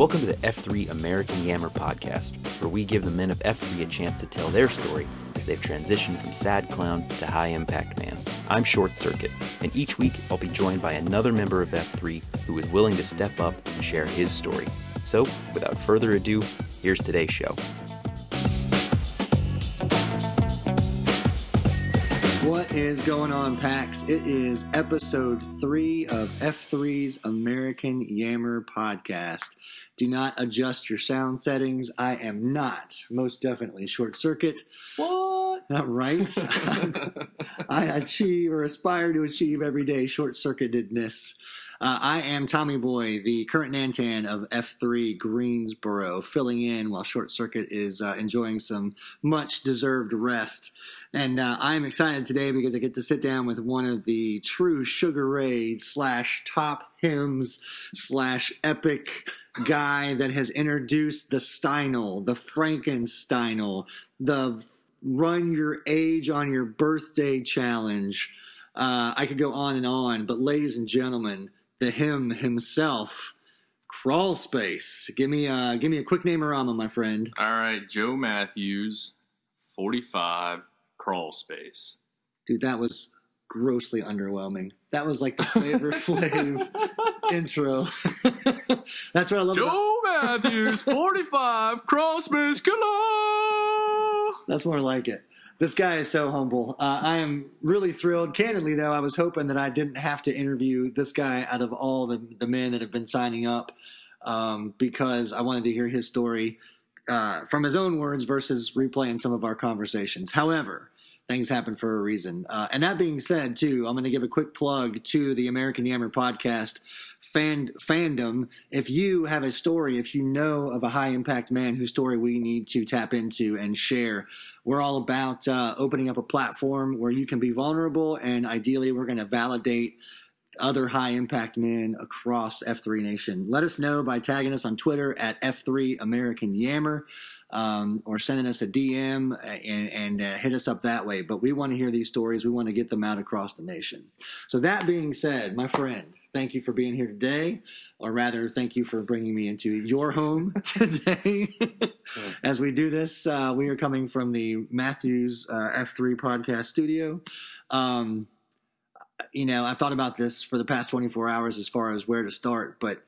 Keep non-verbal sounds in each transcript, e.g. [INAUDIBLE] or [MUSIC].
Welcome to the F3 American Yammer podcast, where we give the men of F3 a chance to tell their story as they've transitioned from sad clown to high impact man. I'm Short Circuit, and each week I'll be joined by another member of F3 who is willing to step up and share his story. So, without further ado, here's today's show. What is going on, PAX? It is episode three of F3's American Yammer podcast. Do not adjust your sound settings. I am not, most definitely, short circuit. What? Not right. [LAUGHS] [LAUGHS] I achieve or aspire to achieve every day short circuitedness. Uh, I am Tommy Boy, the current Nantan of F3 Greensboro, filling in while Short Circuit is uh, enjoying some much deserved rest. And uh, I'm excited today because I get to sit down with one of the true Sugar Ray slash top hymns slash epic guy that has introduced the Steinel, the Frankensteinel, the run your age on your birthday challenge. Uh, I could go on and on, but ladies and gentlemen, the him himself, Crawl Space. Give me a give me a quick name Rama, my friend. All right, Joe Matthews, 45, crawl space. Dude, that was grossly underwhelming. That was like the Flavor [LAUGHS] Flav intro. [LAUGHS] That's what I love. about- Joe Matthews, 45, crawl space killer. That's more like it. This guy is so humble. Uh, I am really thrilled. Candidly, though, I was hoping that I didn't have to interview this guy out of all the, the men that have been signing up um, because I wanted to hear his story uh, from his own words versus replaying some of our conversations. However, things happen for a reason. Uh, and that being said, too, I'm going to give a quick plug to the American Yammer podcast fan, fandom. If you have a story, if you know of a high impact man whose story we need to tap into and share, we're all about uh, opening up a platform where you can be vulnerable, and ideally, we're going to validate other high impact men across F3 Nation. Let us know by tagging us on Twitter at F3 American Yammer um, or sending us a DM and, and uh, hit us up that way. But we want to hear these stories, we want to get them out across the nation. So, that being said, my friend, thank you for being here today, or rather, thank you for bringing me into your home [LAUGHS] today. [LAUGHS] As we do this, uh, we are coming from the Matthews uh, F3 podcast studio. Um, you know, I've thought about this for the past 24 hours as far as where to start, but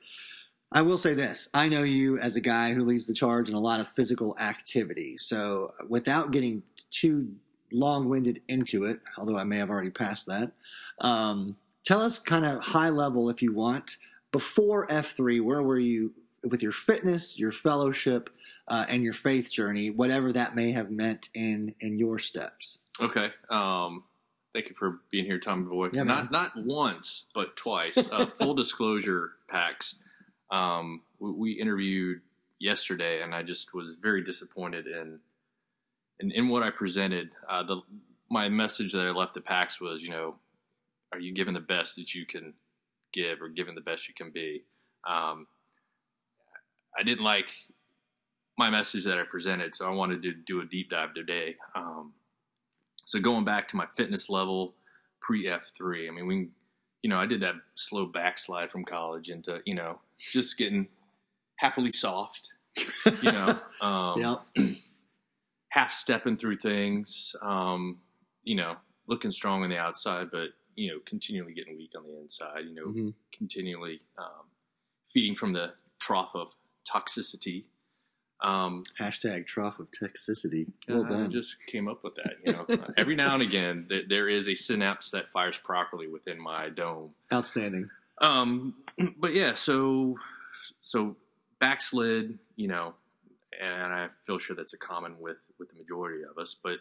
I will say this. I know you as a guy who leads the charge in a lot of physical activity. So, without getting too long winded into it, although I may have already passed that, um, tell us kind of high level, if you want, before F3, where were you with your fitness, your fellowship, uh, and your faith journey, whatever that may have meant in, in your steps? Okay. Um, thank you for being here, Tommy Boy. Yeah, man. not not once, but twice. Uh, [LAUGHS] full disclosure, PAX. Um, we, we interviewed yesterday, and I just was very disappointed in in, in what I presented. Uh, the my message that I left at PAX was, you know, are you giving the best that you can give, or giving the best you can be? Um, I didn't like my message that I presented, so I wanted to do a deep dive today. Um, so going back to my fitness level pre F three, I mean, we, you know, I did that slow backslide from college into, you know, just getting happily soft, you know, [LAUGHS] um, Yep. [CLEARS THROAT] half stepping through things, um, you know, looking strong on the outside, but you know, continually getting weak on the inside. You know, Mhm. continually um, feeding from the trough of toxicity. Um, Hashtag trough of toxicity. Well I done. just came up with that. You know, [LAUGHS] every now and again, th- there is a synapse that fires properly within my dome. Outstanding. Um, [CLEARS THROAT] but yeah, so so backslid, you know, and I feel sure that's a common with with the majority of us. But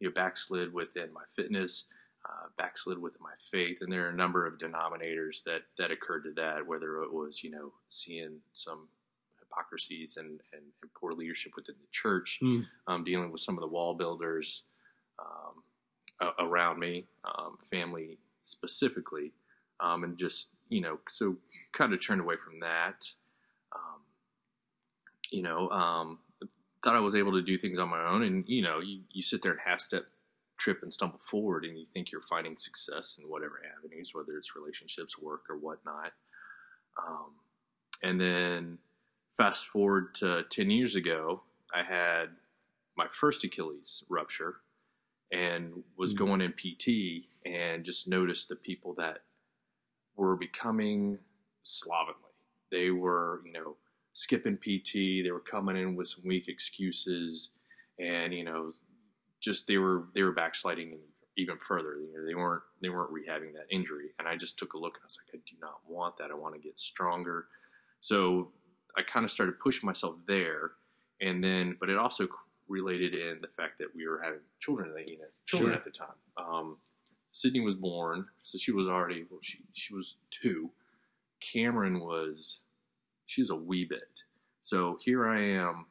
you know, backslid within my fitness, uh, backslid within my faith, and there are a number of denominators that that occurred to that. Whether it was you know seeing some hypocrisies and, and, and poor leadership within the church, Mm. um, dealing with some of the wall builders um, a- around me, um, family specifically, um, and just you know, so kind of turned away from that. Um, you know, um, thought I was able to do things on my own, and you know, you, you sit there and half step trip and stumble forward, and you think you're finding success in whatever avenues, whether it's relationships, work, or whatnot. Um, and then fast forward to 10 years ago, I had my first Achilles rupture and was Mhm. going in PT and just noticed the people that were becoming slovenly. They were, you know, skipping PT. They were coming in with some weak excuses, and you know, just they were they were backsliding even further. You know, they weren't they weren't rehabbing that injury. And I just took a look and I was like, I do not want that. I want to get stronger. So I kind of started pushing myself there, and then, but it also related in the fact that we were having children in the children Sure. at the time. Um, Sydney was born, so she was already well, she she was two. Cameron was she was a wee bit. So here I am,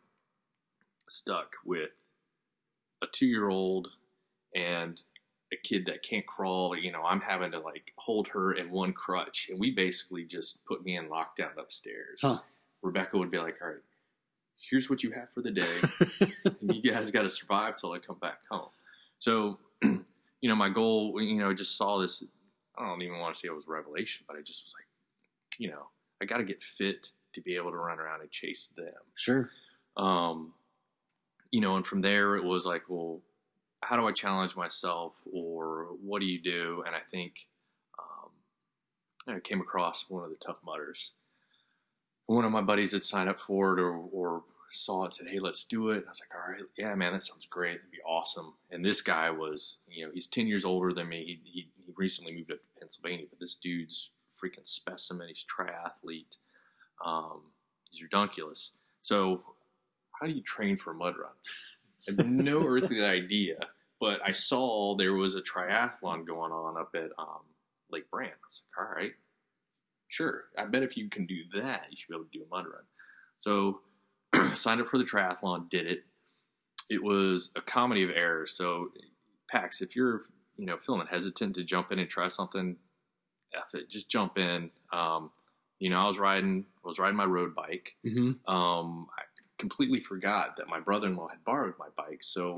stuck with a two year old and a kid that can't crawl. You know, I'm having to like hold her in one crutch, and we basically just put me in lockdown upstairs. Huh. Rebecca would be like, "All right, here's what you have for the day." [LAUGHS] and you guys got to survive till I come back home. So, [CLEARS THROAT] you know, my goal, you know, I just saw this. I don't even want to say it was revelation, but I just was like, you know, I got to get fit to be able to run around and chase them. sure. Um, you know, and from there it was like, well, how do I challenge myself, or what do you do? And I think um, I came across one of the Tough Mudders. One of my buddies had signed up for it, or, or saw it, said, "Hey, let's do it." And I was like, "All right, yeah, man, that sounds great. It'd be awesome." And this guy was, you know, he's ten years older than me. He he, he recently moved up to Pennsylvania, but this dude's freaking specimen. He's triathlete. Um, he's redunculous. So, how do you train for a mud run? I have no [LAUGHS] earthly idea, but I saw there was a triathlon going on up at um, Lake Brandt. I was like, all right, sure. I bet if you can do that, you should be able to do a mud run. So, [CLEARS THROAT] signed up for the triathlon, did it. It was a comedy of errors. So, Pax, if you're you know feeling hesitant to jump in and try something, F it, just jump in. Um, you know, I was riding, I was riding my road bike hmm um, I completely forgot that my brother-in-law had borrowed my bike, so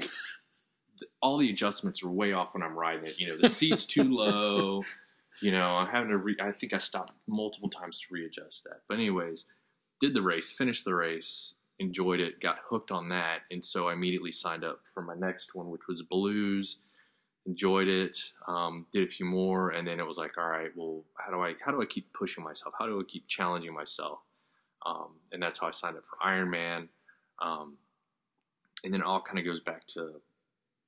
[LAUGHS] all the adjustments were way off when I'm riding it. You know, the seat's too low. You know, I'm having to. Re- I think I stopped multiple times to readjust that. But anyways, did the race, finished the race, enjoyed it, got hooked on that, and so I immediately signed up for my next one, which was Blues. Enjoyed it, um, did a few more, and then it was like, all right, well, how do I how do I keep pushing myself? How do I keep challenging myself? Um, and that's how I signed up for Ironman. Um, and then it all kind of goes back to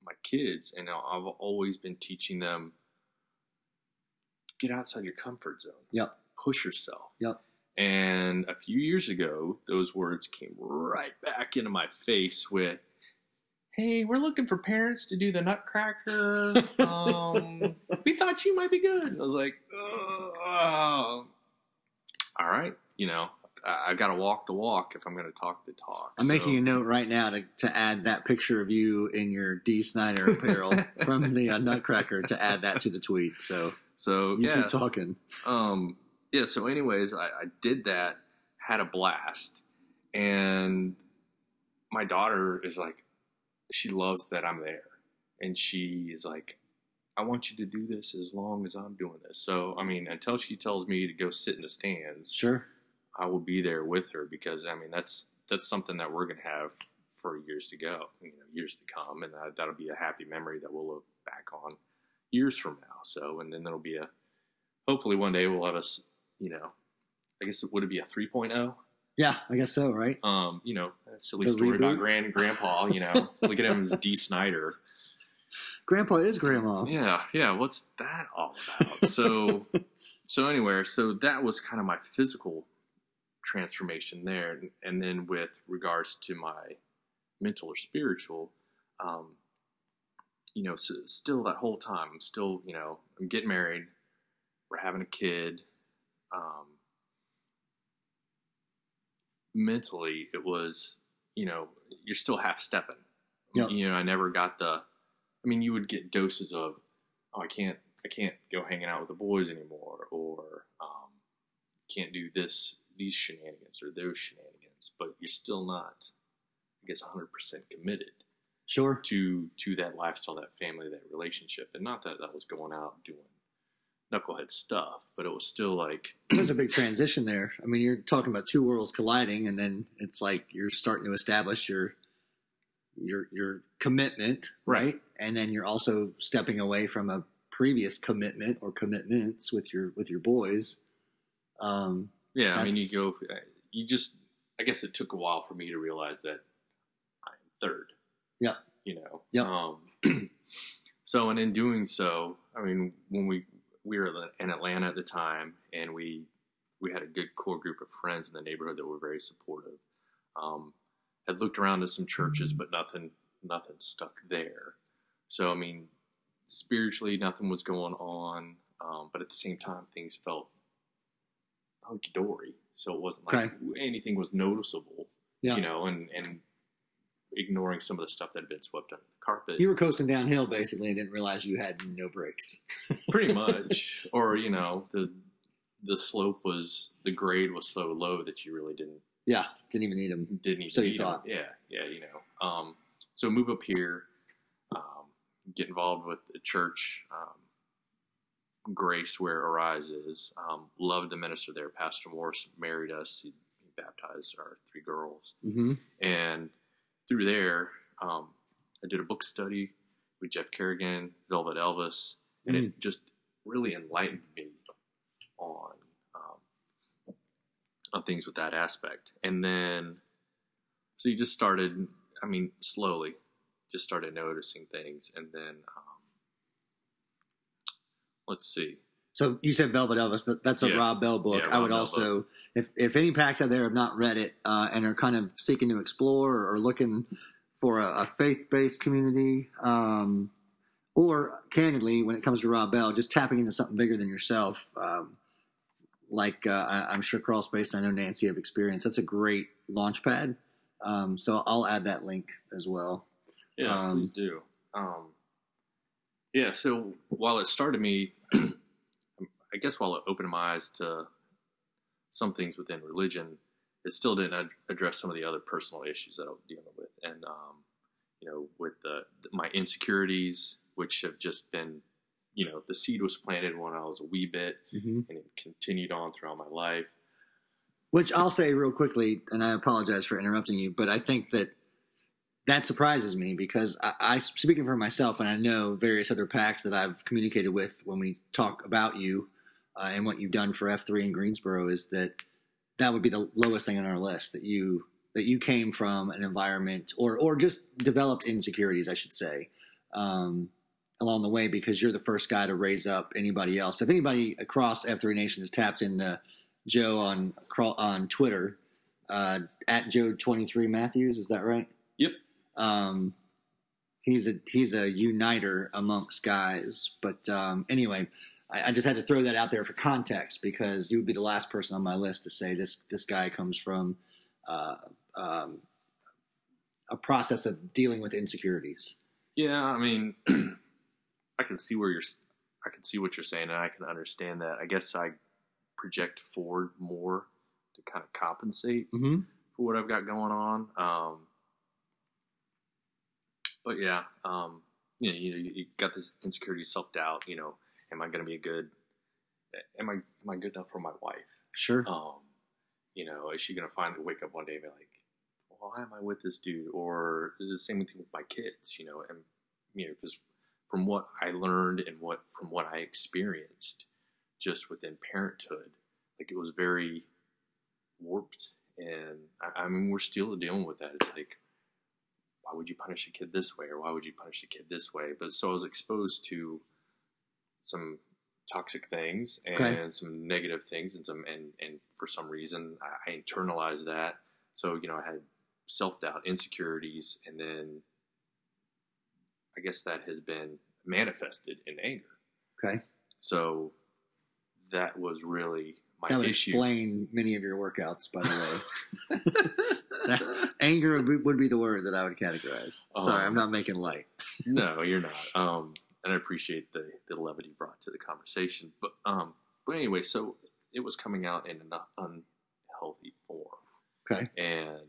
my kids, and I've always been teaching them get outside your comfort zone. Yep. Push yourself. Yep. And a few years ago, those words came right back into my face with, "Hey, we're looking for parents to do the Nutcracker. [LAUGHS] Um, we thought you might be good." And I was like, "Oh, all right, you know, I, I got to walk the walk if I'm going to talk the talk." I'm So- making a note right now to, to add that picture of you in your Dee Snider apparel [LAUGHS] from the uh, Nutcracker to add that to the tweet. So So you yeah, keep talking. Um, yeah. So, anyways, I, I did that, had a blast, and my daughter is like, she loves that I'm there, and she is like, I want you to do this as long as I'm doing this. So, I mean, until she tells me to go sit in the stands, Sure. I will be there with her because I mean that's that's something that we're gonna have for years to go, you know, years to come, and that, that'll be a happy memory that we'll look back on years from now. So, and then there'll be a hopefully one day we'll have us, you know, I guess it would it be a 3.0? Yeah, I guess so, right? Um, you know, a silly The story about grand grandpa. You know, [LAUGHS] look at him as Dee Snider. Grandpa is grandma. Yeah, yeah. What's that all about? So, [LAUGHS] so anyway, so that was kind of my physical transformation there, and then with regards to my mental or spiritual, um, you know, so still that whole time, I'm still, you know, I'm getting married, we're having a kid. Um, mentally, it was, you know, you're still half stepping. Yep. You know, I never got the. I mean, you would get doses of, oh, I can't, I can't go hanging out with the boys anymore, or um, can't do this, these shenanigans or those shenanigans. But you're still not, I guess, 100 percent committed Sure. to to that lifestyle, that family, that relationship, and not that that was going out doing knucklehead stuff, but it was still like [CLEARS THROAT] There's a big transition there. I mean, you're talking about two worlds colliding, and then it's like you're starting to establish your your your commitment, right? And then you're also stepping away from a previous commitment or commitments with your with your boys. Um, yeah. I mean, you go, you just. I guess it took a while for me to realize that Yep. You know. Yep. Um, [CLEARS THROAT] so, and in doing so, I mean, when we we were in Atlanta at the time, and we we had a good core group of friends in the neighborhood that were very supportive. Um, had looked around at some churches, but nothing nothing stuck there. So, I mean, spiritually, nothing was going on, um, but at the same time, things felt hunky dory. So it wasn't like anything was noticeable, yeah, you know, and and ignoring some of the stuff that had been swept under the carpet. you were coasting downhill basically, and didn't realize you had no brakes. [LAUGHS] pretty much or you know the the slope was the grade was so low that you really didn't Yeah, didn't even need them. didn't even So you thought. yeah yeah you know um so move up here um get involved with the church um grace where arise is um loved the minister there pastor morris married us he, he baptized our three girls Mm-hmm. and through there, um, I did a book study with Jeff Kerrigan, Velvet Elvis, and Mm. it just really enlightened me on um, on things with that aspect. And then, so you just started. I mean, slowly, just started noticing things, and then um, let's see. So you said Velvet Elvis. That's a Yeah. Rob Bell book. Yeah, I would Bell also, if if any packs out there have not read it uh, and are kind of seeking to explore or looking for a, a faith based community, um, or candidly, when it comes to Rob Bell, just tapping into something bigger than yourself, um, like uh, I, I'm sure Crawl Space. I know Nancy have experience. That's a great launch pad. Um, so I'll add that link as well. Yeah, Um, please do. Um, yeah, so while it started me, I guess while it opened my eyes to some things within religion, it still didn't ad- address some of the other personal issues that I was dealing with, and um, you know, with the, my insecurities, which have just been, you know, the seed was planted when I was a wee bit, Mm-hmm. and it continued on throughout my life. Which I'll say real quickly, and I apologize for interrupting you, but I think that that surprises me because I, I speaking for myself, and I know various other packs that I've communicated with when we talk about you uh, and what you've done for F three in Greensboro is that that would be the lowest thing on our list that you that you came from an environment or or just developed insecurities, I should say. Um, along the way because you're the first guy to raise up anybody else. If anybody across F3 Nation has tapped into Joe on on Twitter uh, at Joe twenty three Matthews. Is that right? Yep. Um, he's a he's a uniter amongst guys. But um, anyway, I, I just had to throw that out there for context because you would be the last person on my list to say this this guy comes from uh, um, a process of dealing with insecurities. Yeah, I mean, [CLEARS THROAT] I can see where you're. I can see what you're saying, and I can understand that. I guess I project forward more to kind of compensate Mm-hmm. for what I've got going on. Um, but yeah, um, you know, you, you got this insecurity, self doubt. You know, am I going to be a good? Am I am I good enough for my wife? Sure. Um, you know, is she going to finally wake up one day and be like, why am I with this dude? Or the same thing with my kids, you know, and, you know, because from what I learned and what, from what I experienced just within parenthood, like it was very warped. And I, I mean, we're still dealing with that. It's like, why would you punish a kid this way? Or why would you punish a kid this way? But so I was exposed to some toxic things and Okay. some negative things and some and and for some reason I, I internalized that so you know i had self-doubt insecurities and then i guess that has been manifested in anger Okay. so that was really my That would issue explain many of your workouts, by the way. That- [LAUGHS] anger would be, would be the word that I would categorize. Sorry, Um, I'm not making light. no you're not um and i appreciate the the levity brought to the conversation but um but anyway so it was coming out in an unhealthy form Okay. and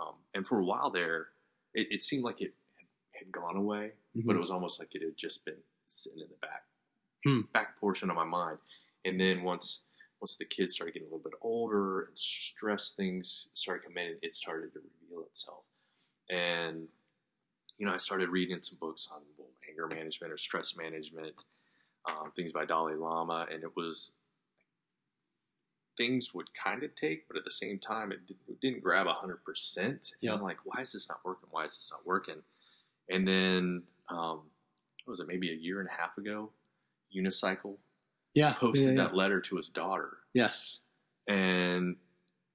um, and for a while there, it, it seemed like it had, had gone away, but Mhm. it was almost like it had just been sitting in the back Hmm. back portion of my mind. And then once once the kids started getting a little bit older and stress things started coming in, it started to reveal itself. And you know, I started reading some books on anger management or stress management, um, things by Dalai Lama, and it was things would kind of take, but at the same time, it, did, it didn't grab hundred percent. And Yeah. I'm like, why is this not working? Why is this not working? And then, um, what was it maybe a year and a half ago? Unicycle Yeah. posted yeah, yeah. that letter to his daughter, Yes. and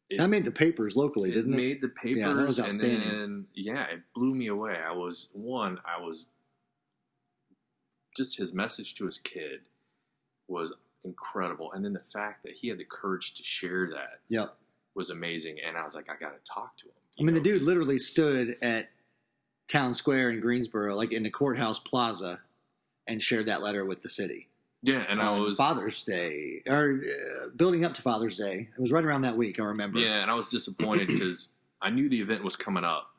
it, That made the papers locally, it didn't it? made the papers. Yeah, that was and outstanding. then, yeah, it blew me away. I was one. I was just his message to his kid was incredible, and then the fact that he had the courage to share that Yep. was amazing. And I was like, I got to talk to him. I mean, the know, dude 'cause- literally stood at Town Square in Greensboro, like in the courthouse plaza, and shared that letter with the city. yeah, and I was Father's Day, or uh, building up to Father's Day. It was right around that week. I remember. Yeah, and I was disappointed [CLEARS THROAT] because I knew the event was coming up.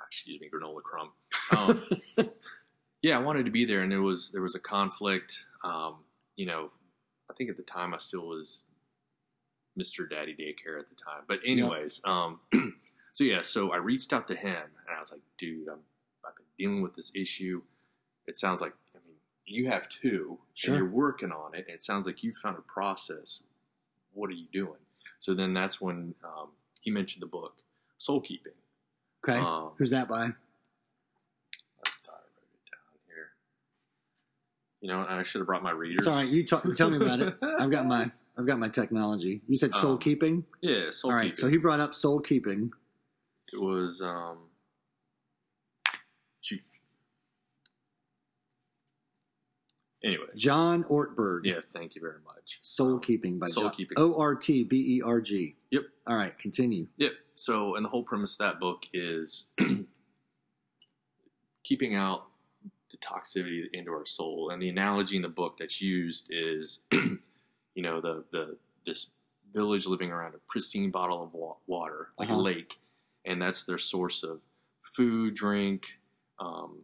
Ah, Excuse me, granola crumb. Um, [LAUGHS] yeah, I wanted to be there, and there was there was a conflict. Um, you know, I think at the time I still was Mr. Daddy Daycare at the time. But anyways, um, [CLEARS THROAT] so yeah, so I reached out to him, and I was like, dude, I'm I've been dealing with this issue. It sounds like I mean you have two, Sure. and you're working on it. And it sounds like you found a process. What are you doing? So then that's when um, he mentioned the book Soul Keeping. Okay. Um, Who's that by? I thought I wrote it down here. You know, and I should have brought my readers. Right. You talk, tell me about it. [LAUGHS] I've got my I've got my technology. You said soul Um, keeping. yeah, Soul all right. Keeping. So he brought up soul keeping. it was um, shoot. Anyway, John Ortberg. Yeah, thank you very much. Soul keeping by Soul John. Keeping. O R T B E R G. Yep. All right. Continue. Yep. So, and the whole premise of that book is [CLEARS THROAT] keeping out the toxicity into our soul. And the analogy in the book that's used is, [CLEARS THROAT] you know, the the this village living around a pristine bottle of wa- water, like Uh-huh. a lake, and that's their source of food, drink, um,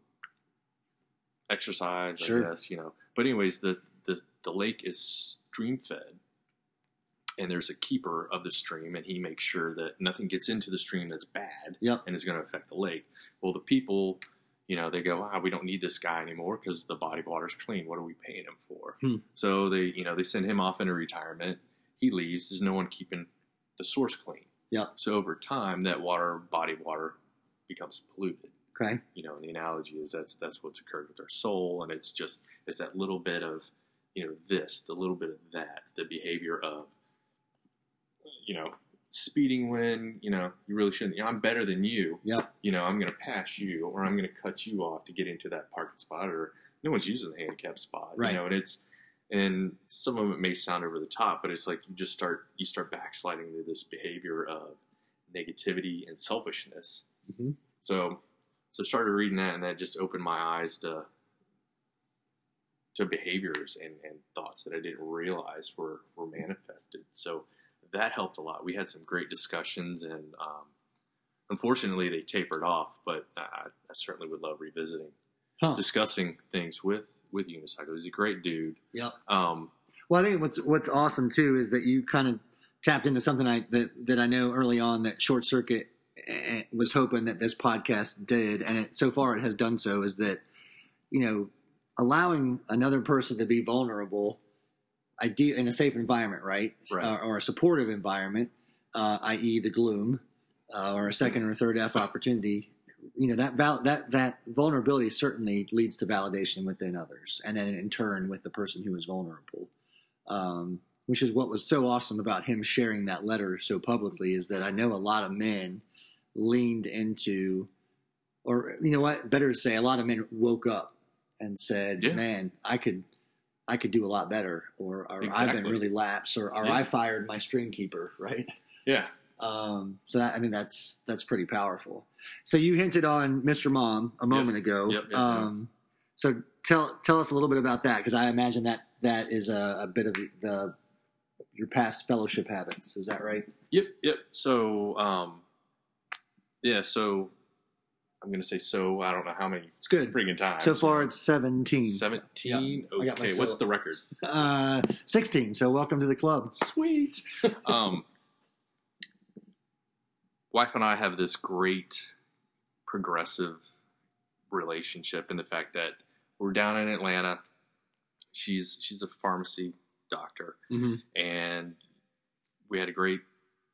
exercise. Sure. I guess you know. But anyways, the the the lake is stream fed and there's a keeper of the stream, and he makes sure that nothing gets into the stream that's bad Yep. and is going to affect the lake. Well, the people, you know, they go, ah, we don't need this guy anymore because the body of water's clean. What are we paying him for? Hmm. So they, you know, they send him off into retirement. He leaves. There's no one keeping the source clean. Yep. So over time, that water, body of water, becomes polluted Okay. you know, and the analogy is that's that's what's occurred with our soul, and it's just it's that little bit of, you know, this, the little bit of that, the behavior of, you know, speeding when you know you really shouldn't. You know, I'm better than you. You know, I'm going to pass you, or I'm going to cut you off to get into that parking spot, or no one's using the handicap spot. Right. You know, and it's and some of it may sound over the top, but it's like you just start you start backsliding into this behavior of negativity and selfishness. Mhm. So so started reading that, and that just opened my eyes to to behaviors and, and thoughts that I didn't realize were were manifested. So that helped a lot. We had some great discussions, and um, unfortunately, they tapered off. But I, I certainly would love revisiting, Huh. discussing things with with Unicycle. He's a great dude. Yep. Um, Well, I think what's what's awesome too is that you kind of tapped into something I that that I know early on that Short Circuit eh, was hoping that this podcast did, and it, so far it has done so. Is that you know allowing another person to be vulnerable, idea in a safe environment, right, Right. Uh, or a supportive environment, uh, i.e., the gloom, uh, or a second or third F opportunity. You know that val- that that vulnerability certainly leads to validation within others, and then in turn with the person who is vulnerable um, which is what was so awesome about him sharing that letter so publicly is that I know a lot of men leaned into, or you know what, better to say, a lot of men woke up and said, Yeah. "Man, I could, I could do a lot better," or, or I've been really lax, or, or Yeah. I fired my string keeper, [LAUGHS] right? yeah, Um, so that, I mean, that's that's pretty powerful. So you hinted on Mr. Mom a moment ago. Yep, yep, yep. um, so tell tell us a little bit about that because I imagine that that is a, a bit of the, the your past fellowship habits. Is that right? Yep, yep. So, um, yeah, so I'm gonna say so. I don't know how many It's good. freaking times. So far, it's 17. seventeen. I Okay, what's the record? Uh, 16. So welcome to the club. Sweet. [LAUGHS] um, wife and I have this great progressive relationship in the fact that we're down in Atlanta. She's she's a pharmacy doctor, Mm-hmm. and we had a great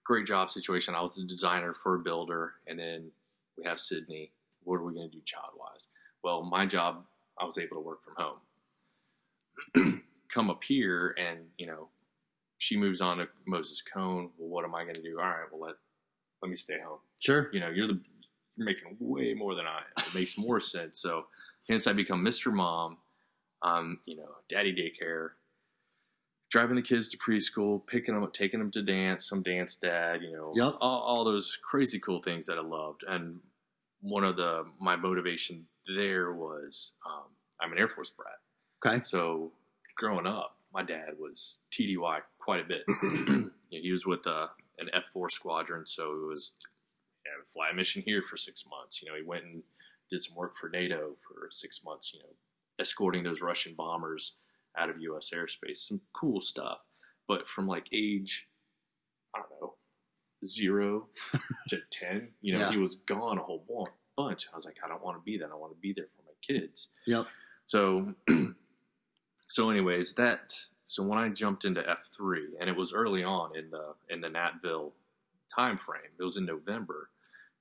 great job situation. I was a designer for a builder, and then we have Sydney. What are we going to do child wise? Well, my job, I was able to work from home. [CLEARS THROAT] Come up here, and you know, she moves on to Moses Cone. Well, what am I going to do? All right, well let let me stay home. Sure. You know, you're the you're making way more than I am. It makes more sense. So hence I become Mr. Mom. Um, you know, daddy daycare, driving the kids to preschool, picking them up, taking them to dance, some dance dad, you know, Yep. all, all those crazy cool things that I loved. And one of the my motivation there was um, I'm an Air Force brat. Okay. So growing up, my dad was TDY quite a bit. [CLEARS THROAT] You know, he was with uh, an F four squadron, so it was yeah, fly a mission here for six months. You know, he went and did some work for NATO for six months. You know, escorting those Russian bombers out of U.S. airspace. Some cool stuff. But from like age, I don't know, zero [LAUGHS] to ten, you know, Yeah. he was gone a whole bunch. I was like, I don't want to be that. I want to be there for my kids. Yep. So, [CLEARS THROAT] so anyways, that so when I jumped into F three, and it was early on in the in the Natville time frame. It was in November,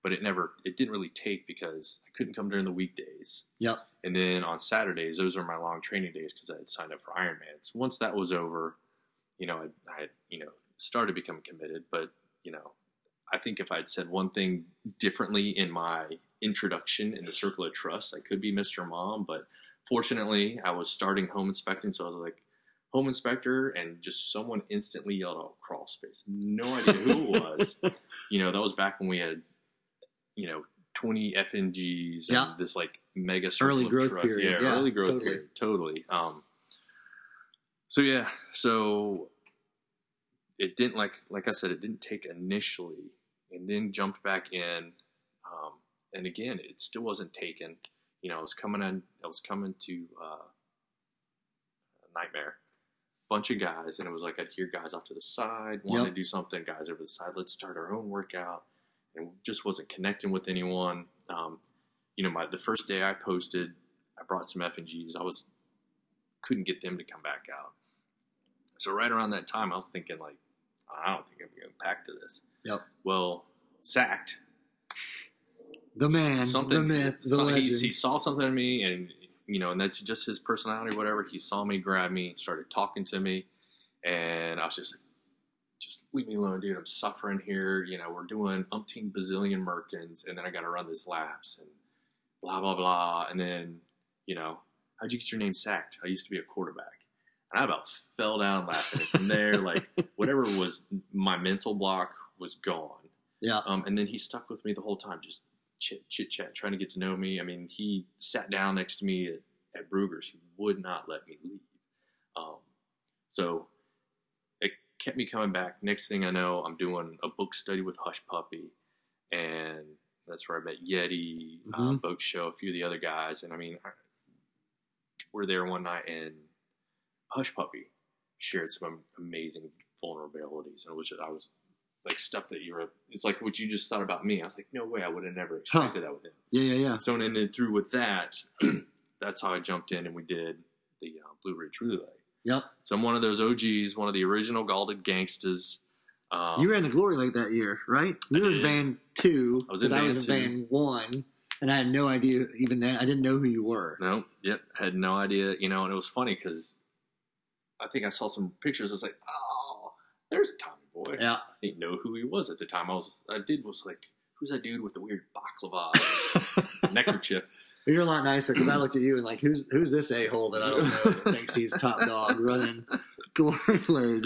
but it never it didn't really take because I couldn't come during the weekdays. Yep. And then on Saturdays, those are my long training days because I had signed up for Ironmans. Once that was over, you know, I, I had you know started to become committed, but you know, I think if I'd said one thing differently in my introduction in the circle of trust, I could be Mr. Mom. But fortunately, I was starting home inspecting, so I was like home inspector, and just someone instantly yelled out crawl space. No idea who it was. [LAUGHS] you know, that was back when we had, you know, 20 FNGs and this like mega circle Early of growth trust. period. Yeah, Yeah, early growth totally. period. Totally. Um, so yeah, so it didn't like like I said, it didn't take initially, and then jumped back in, um, and again, it still wasn't taken. You know, I was coming in, I was coming to uh, Nightmare, bunch of guys, and it was like I'd hear guys off to the side, wanting Yep. to do something, guys over the side, let's start our own workout, and just wasn't connecting with anyone. Um, you know, my the first day I posted, I brought some FNGs. I was couldn't get them to come back out. So right around that time, I was thinking like, I don't think I'm going to pack to this. Yep. Well, sacked. The man, something. the myth, the legend. he, he saw something in me, and you know, and that's just his personality, or whatever. He saw me, grabbed me, started talking to me, and I was just like, just leave me alone, dude. I'm suffering here. You know, we're doing umpteen bazillion Merkins, and then I got to run this laps and blah blah blah, and then you know, how'd you get your name sacked? I used to be a quarterback. And I about fell down laughing. And from there, like [LAUGHS] whatever was my mental block was gone. yeah. Um, and then he stuck with me the whole time, just chit chit chat, trying to get to know me. I mean, he sat down next to me at, at Bruegger's. He would not let me leave. Um, so it kept me coming back. Next thing I know, I'm doing a book study with Hush Puppy, and that's where I met Yeti, uh, Mhm. Boat Show, a few of the other guys. And I mean, I, we're there one night, and Hush Puppy shared some amazing vulnerabilities, and which I was like stuff that you were. It's like what you just thought about me. I was like, no way, I would have never expected that with him. Yeah, yeah, yeah. So and then through with that, [CLEARS THROAT] that's how I jumped in and we did the uh, Blue Ridge Relay. Yep. So I'm one of those OGs, one of the original Galded gangsters. Um, you ran the Glory Lake that year, right? You were in van two. I was in 'cause I was in two. van one, and I had no idea even then. I didn't know who you were. No, yep, had no idea, you know, and it was funny because I think I saw some pictures. I was like, oh, there's Tommy Boy. Yeah. I didn't know who he was at the time. I was, I did was like, who's that dude with the weird baklava [LAUGHS] neckerchief? You're a lot nicer because I looked at you and like, who's who's this a hole that I don't know that thinks he's top dog running Glory Lake?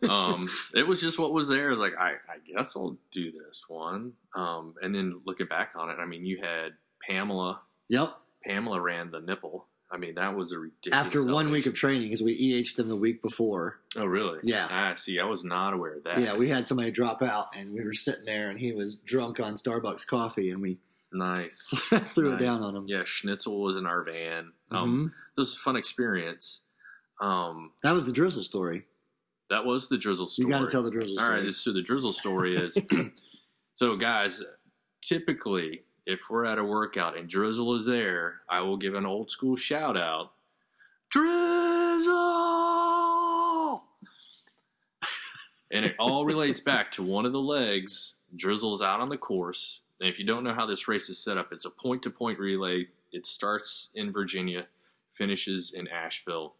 [LAUGHS] um, it was just what was there. I was like, I, I guess I'll do this one. Um, and then looking back on it, I mean, you had Pamela. yep. Pamela ran the nipple. I mean, that was a ridiculous. After one week of training, because we EH'd them the week before. oh, really? Yeah. Ah, see, I was not aware of that. Yeah, we had somebody drop out, and we were sitting there, and he was drunk on Starbucks coffee, and we Nice. [LAUGHS] Threw Nice. it down on him. Yeah, Schnitzel was in our van. Um, Mhm. This was a fun experience. Um, That was the drizzle story. that was the drizzle story. You got to tell the drizzle story. right, so the drizzle story is [COUGHS] [CLEARS THROAT] so, guys. Typically, if we're at a workout and drizzle is there, I will give an old school shout out. Drizzle, and it all relates back to one of the legs. Drizzle is out on the course, and if you don't know how this race is set up, it's a point to point relay. It starts in Virginia, finishes in Asheville.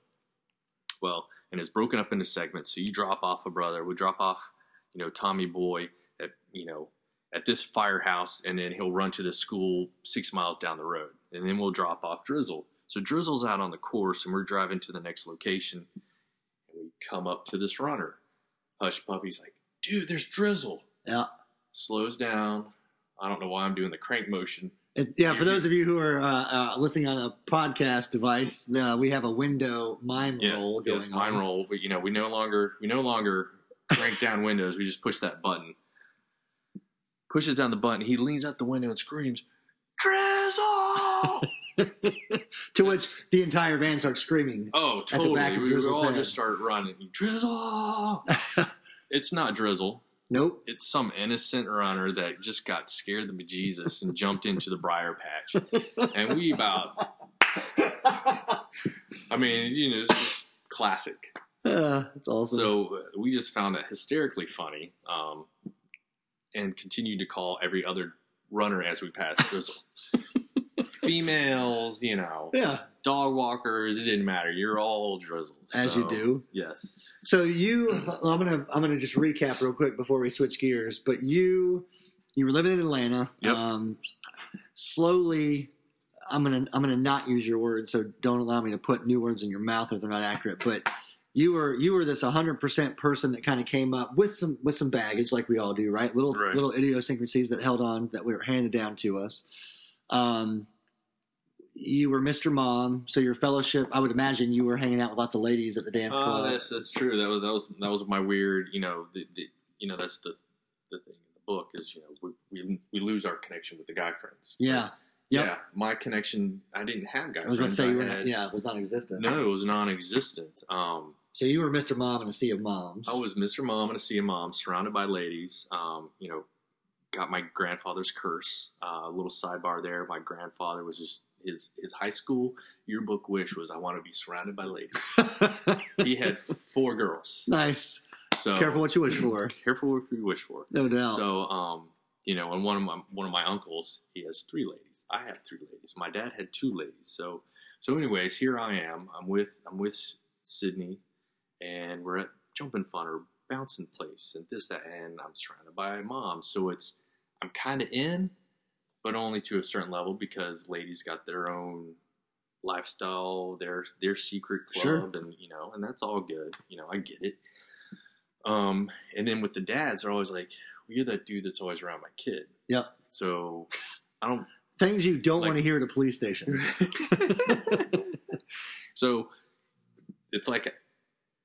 Well, and is broken up into segments. So you drop off a brother. We drop off, you know, Tommy Boy at you know at this firehouse, and then he'll run to the school six miles down the road, and then we'll drop off Drizzle. So Drizzle's out on the course, and we're driving to the next location, and we come up to this runner. Hush Puppy's like, dude, there's Drizzle. Yeah. Slows down. I don't know why I'm doing the crank motion. It, yeah, for those of you who are uh, uh, listening on a podcast device, uh, we have a window mime Yes, roll going yes, mine on. roll. But you know, we no longer we no longer crank down windows. We just push that button. Pushes down the button. He leans out the window and screams, "Drizzle!" [LAUGHS] [LAUGHS] To which the entire band starts screaming. oh, totally. we Drizzle's all head. just start running. Drizzle! [LAUGHS] it's not Drizzle. Nope. It's some innocent runner that just got scared the bejesus and jumped into the briar patch. And we about, I mean, you know, it's just classic. Uh, that's awesome. So uh, we just found it hysterically funny, um, and continued to call every other runner as we passed Drizzle. [LAUGHS] Females, you know, yeah, dog walkers, it didn't matter. You're all Drizzle. as So, you do. Yes. So you, I'm gonna I'm gonna just recap real quick before we switch gears. But you, you were living in Atlanta. Yep. Um, slowly, I'm gonna I'm gonna not use your words, so don't allow me to put new words in your mouth if they're not accurate. But you were you were this 100 percent person that kind of came up with some with some baggage, like we all do, right? Little Right. little idiosyncrasies that held on that were handed down to us. Um, you were Mr. Mom, so your fellowship. I would imagine you were hanging out with lots of ladies at the dance Oh, club. that's that's true. That was that was that was my weird. You know, the, the you know that's the the thing in the book is you know we we, we lose our connection with the guy friends. Yeah. Yep. Yeah, my connection. I didn't have guy I was about to say you had- not, yeah, it was non-existent. No, it was non-existent. Um, So you were Mr. Mom in a sea of moms. I was Mr. Mom and a sea of moms, surrounded by ladies. Um, you know, got my grandfather's curse. Uh, a little sidebar there. My grandfather was just his his high school yearbook wish was I want to be surrounded by ladies. [LAUGHS] he had four girls. nice. So Careful what you wish for. [CLEARS THROAT] Careful what you wish for. No doubt. So, um, you know, and one of my one of my uncles, he has three ladies. I have three ladies. My dad had two ladies. So, so anyways, here I am. I'm with I'm with Sydney, and we're at Jumping Fun or Bouncing Place and this that, and I'm surrounded by moms. So it's I'm kind of in, but only to a certain level because ladies got their own lifestyle, their their secret club, Sure. and you know, and that's all good. You know, I get it. Um, and then with the dads, they're always like, well, "You're that dude that's always around my kid." Yep. So I don't. Things you don't Like- want to hear at a police station. [LAUGHS] So it's like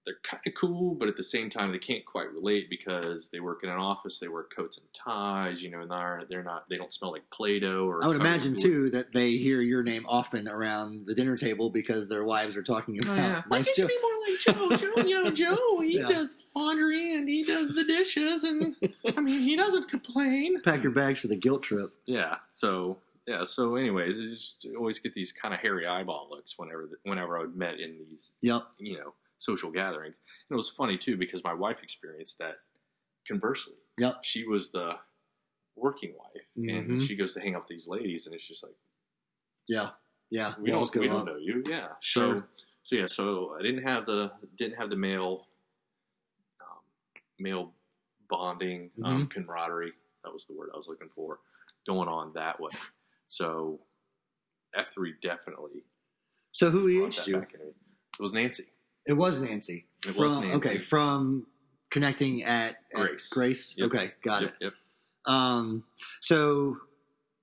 they're kind of cool, but at the same time, they can't quite relate because they work in an office. They wear coats and ties. You know, and they're they're not. They don't smell like Play-Doh or. I would imagine wood. too that they hear your name often around the dinner table because their wives are talking Oh, about yeah. Why nice can't you be more like Joe? [LAUGHS] Joe, you know, Joe, he Yeah. does laundry and he does the dishes, and I mean, he doesn't complain. Pack your bags for the guilt trip. Yeah. So yeah. So anyways, I just always get these kind of hairy eyeball looks whenever whenever I would met in these Yep. you know social gatherings. And it was funny too because my wife experienced that. Conversely, Yep. she was the working wife, and Mhm. she goes to hang out with these ladies, and it's just like Yeah. Yeah. we don't we don't know you, yeah. Sure. So so yeah, so I didn't have the didn't have the male um, male bonding um, Mm-hmm. camaraderie. That was the word I was looking for. Going on that way. So F three definitely So who brought you? back in me. It was Nancy. It was Nancy. It from, was Nancy. Okay, from connecting at, at Grace. Grace. Yep. Okay, got yep, it. Yep. Um, so,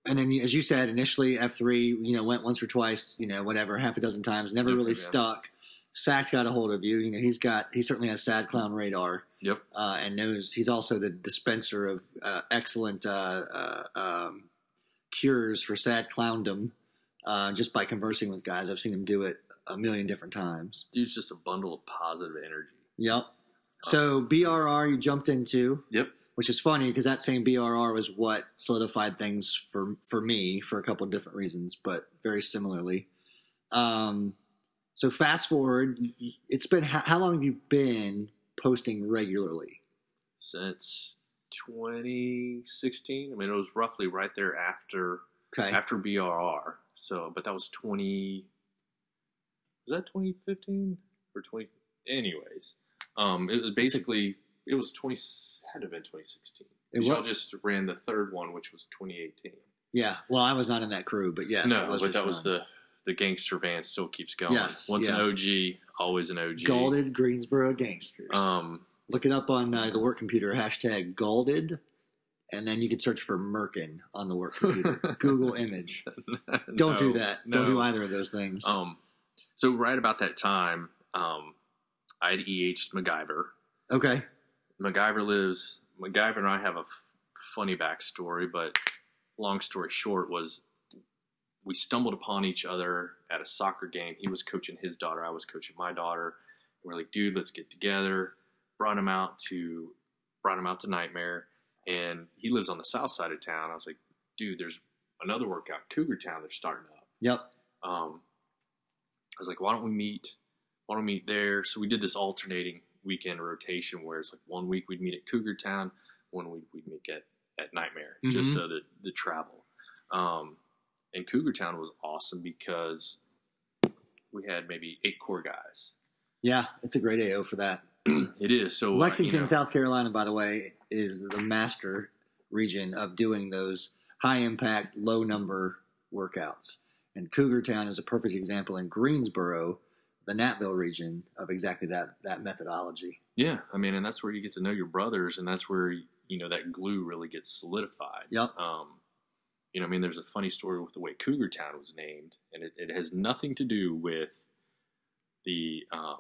and then as you said initially, F three, you know, went once or twice, you know, whatever, half a dozen times, never really yeah. stuck. Sack got a hold of you. You know, he's got he certainly has sad clown radar, Yep. uh, and knows he's also the dispenser of uh, excellent uh, uh, um, cures for sad clowndom uh, just by conversing with guys. I've seen him do it a million different times. Dude's just a bundle of positive energy. Yep. So BRR you jumped into, Yep. which is funny because that same BRR was what solidified things for for me for a couple of different reasons, but very similarly. Um, so fast forward, it's been how, how long have you been posting regularly? Since 2016. I mean, it was roughly right there after Okay. after BRR. So, but that was 20. Was that 2015 or 20? Anyways, um, it was basically it was 20 had to have been 2016. It Y'all just ran the third one, which was 2018. Yeah. Well, I was not in that crew, but yes, no, was but that was the the gangster van still keeps going. Yes, Once yeah. an OG, always an OG. Galded Greensboro Gangsters. Um, Look it up on uh, the work computer, hashtag Galded, and then you can search for Merkin on the work computer. [LAUGHS] Google image. [LAUGHS] Don't do no, that. Don't do either of those things. Um, so right about that time, um, I had EH'd MacGyver. okay. MacGyver lives. MacGyver and I have a f- funny backstory, but long story short was we stumbled upon each other at a soccer game. He was coaching his daughter. I was coaching my daughter. And we're like, dude, let's get together. Brought him out to brought him out to Nightmare, and he lives on the south side of town. I was like, dude, there's another workout, Cougar Town. They're starting up. Yep. Um, was like, why don't we meet? Why don't we meet there? So we did this alternating weekend rotation where it's like one week we'd meet at Cougar Town, one week we'd meet at, at Nightmare, just Mhm. so that the travel. Um, and Cougar Town was awesome because we had maybe eight core guys. Yeah, it's a great AO for that. [CLEARS THROAT] It is so uh, Lexington, you know, South Carolina, by the way, is the master region of doing those high impact, low number workouts. And Cougar Town is a perfect example in Greensboro, the Natville region, of exactly that that methodology. Yeah, I mean, and that's where you get to know your brothers, and that's where you know that glue really gets solidified. Yep. Um, you know, I mean, there's a funny story with the way Cougar Town was named, and it, it has nothing to do with the um,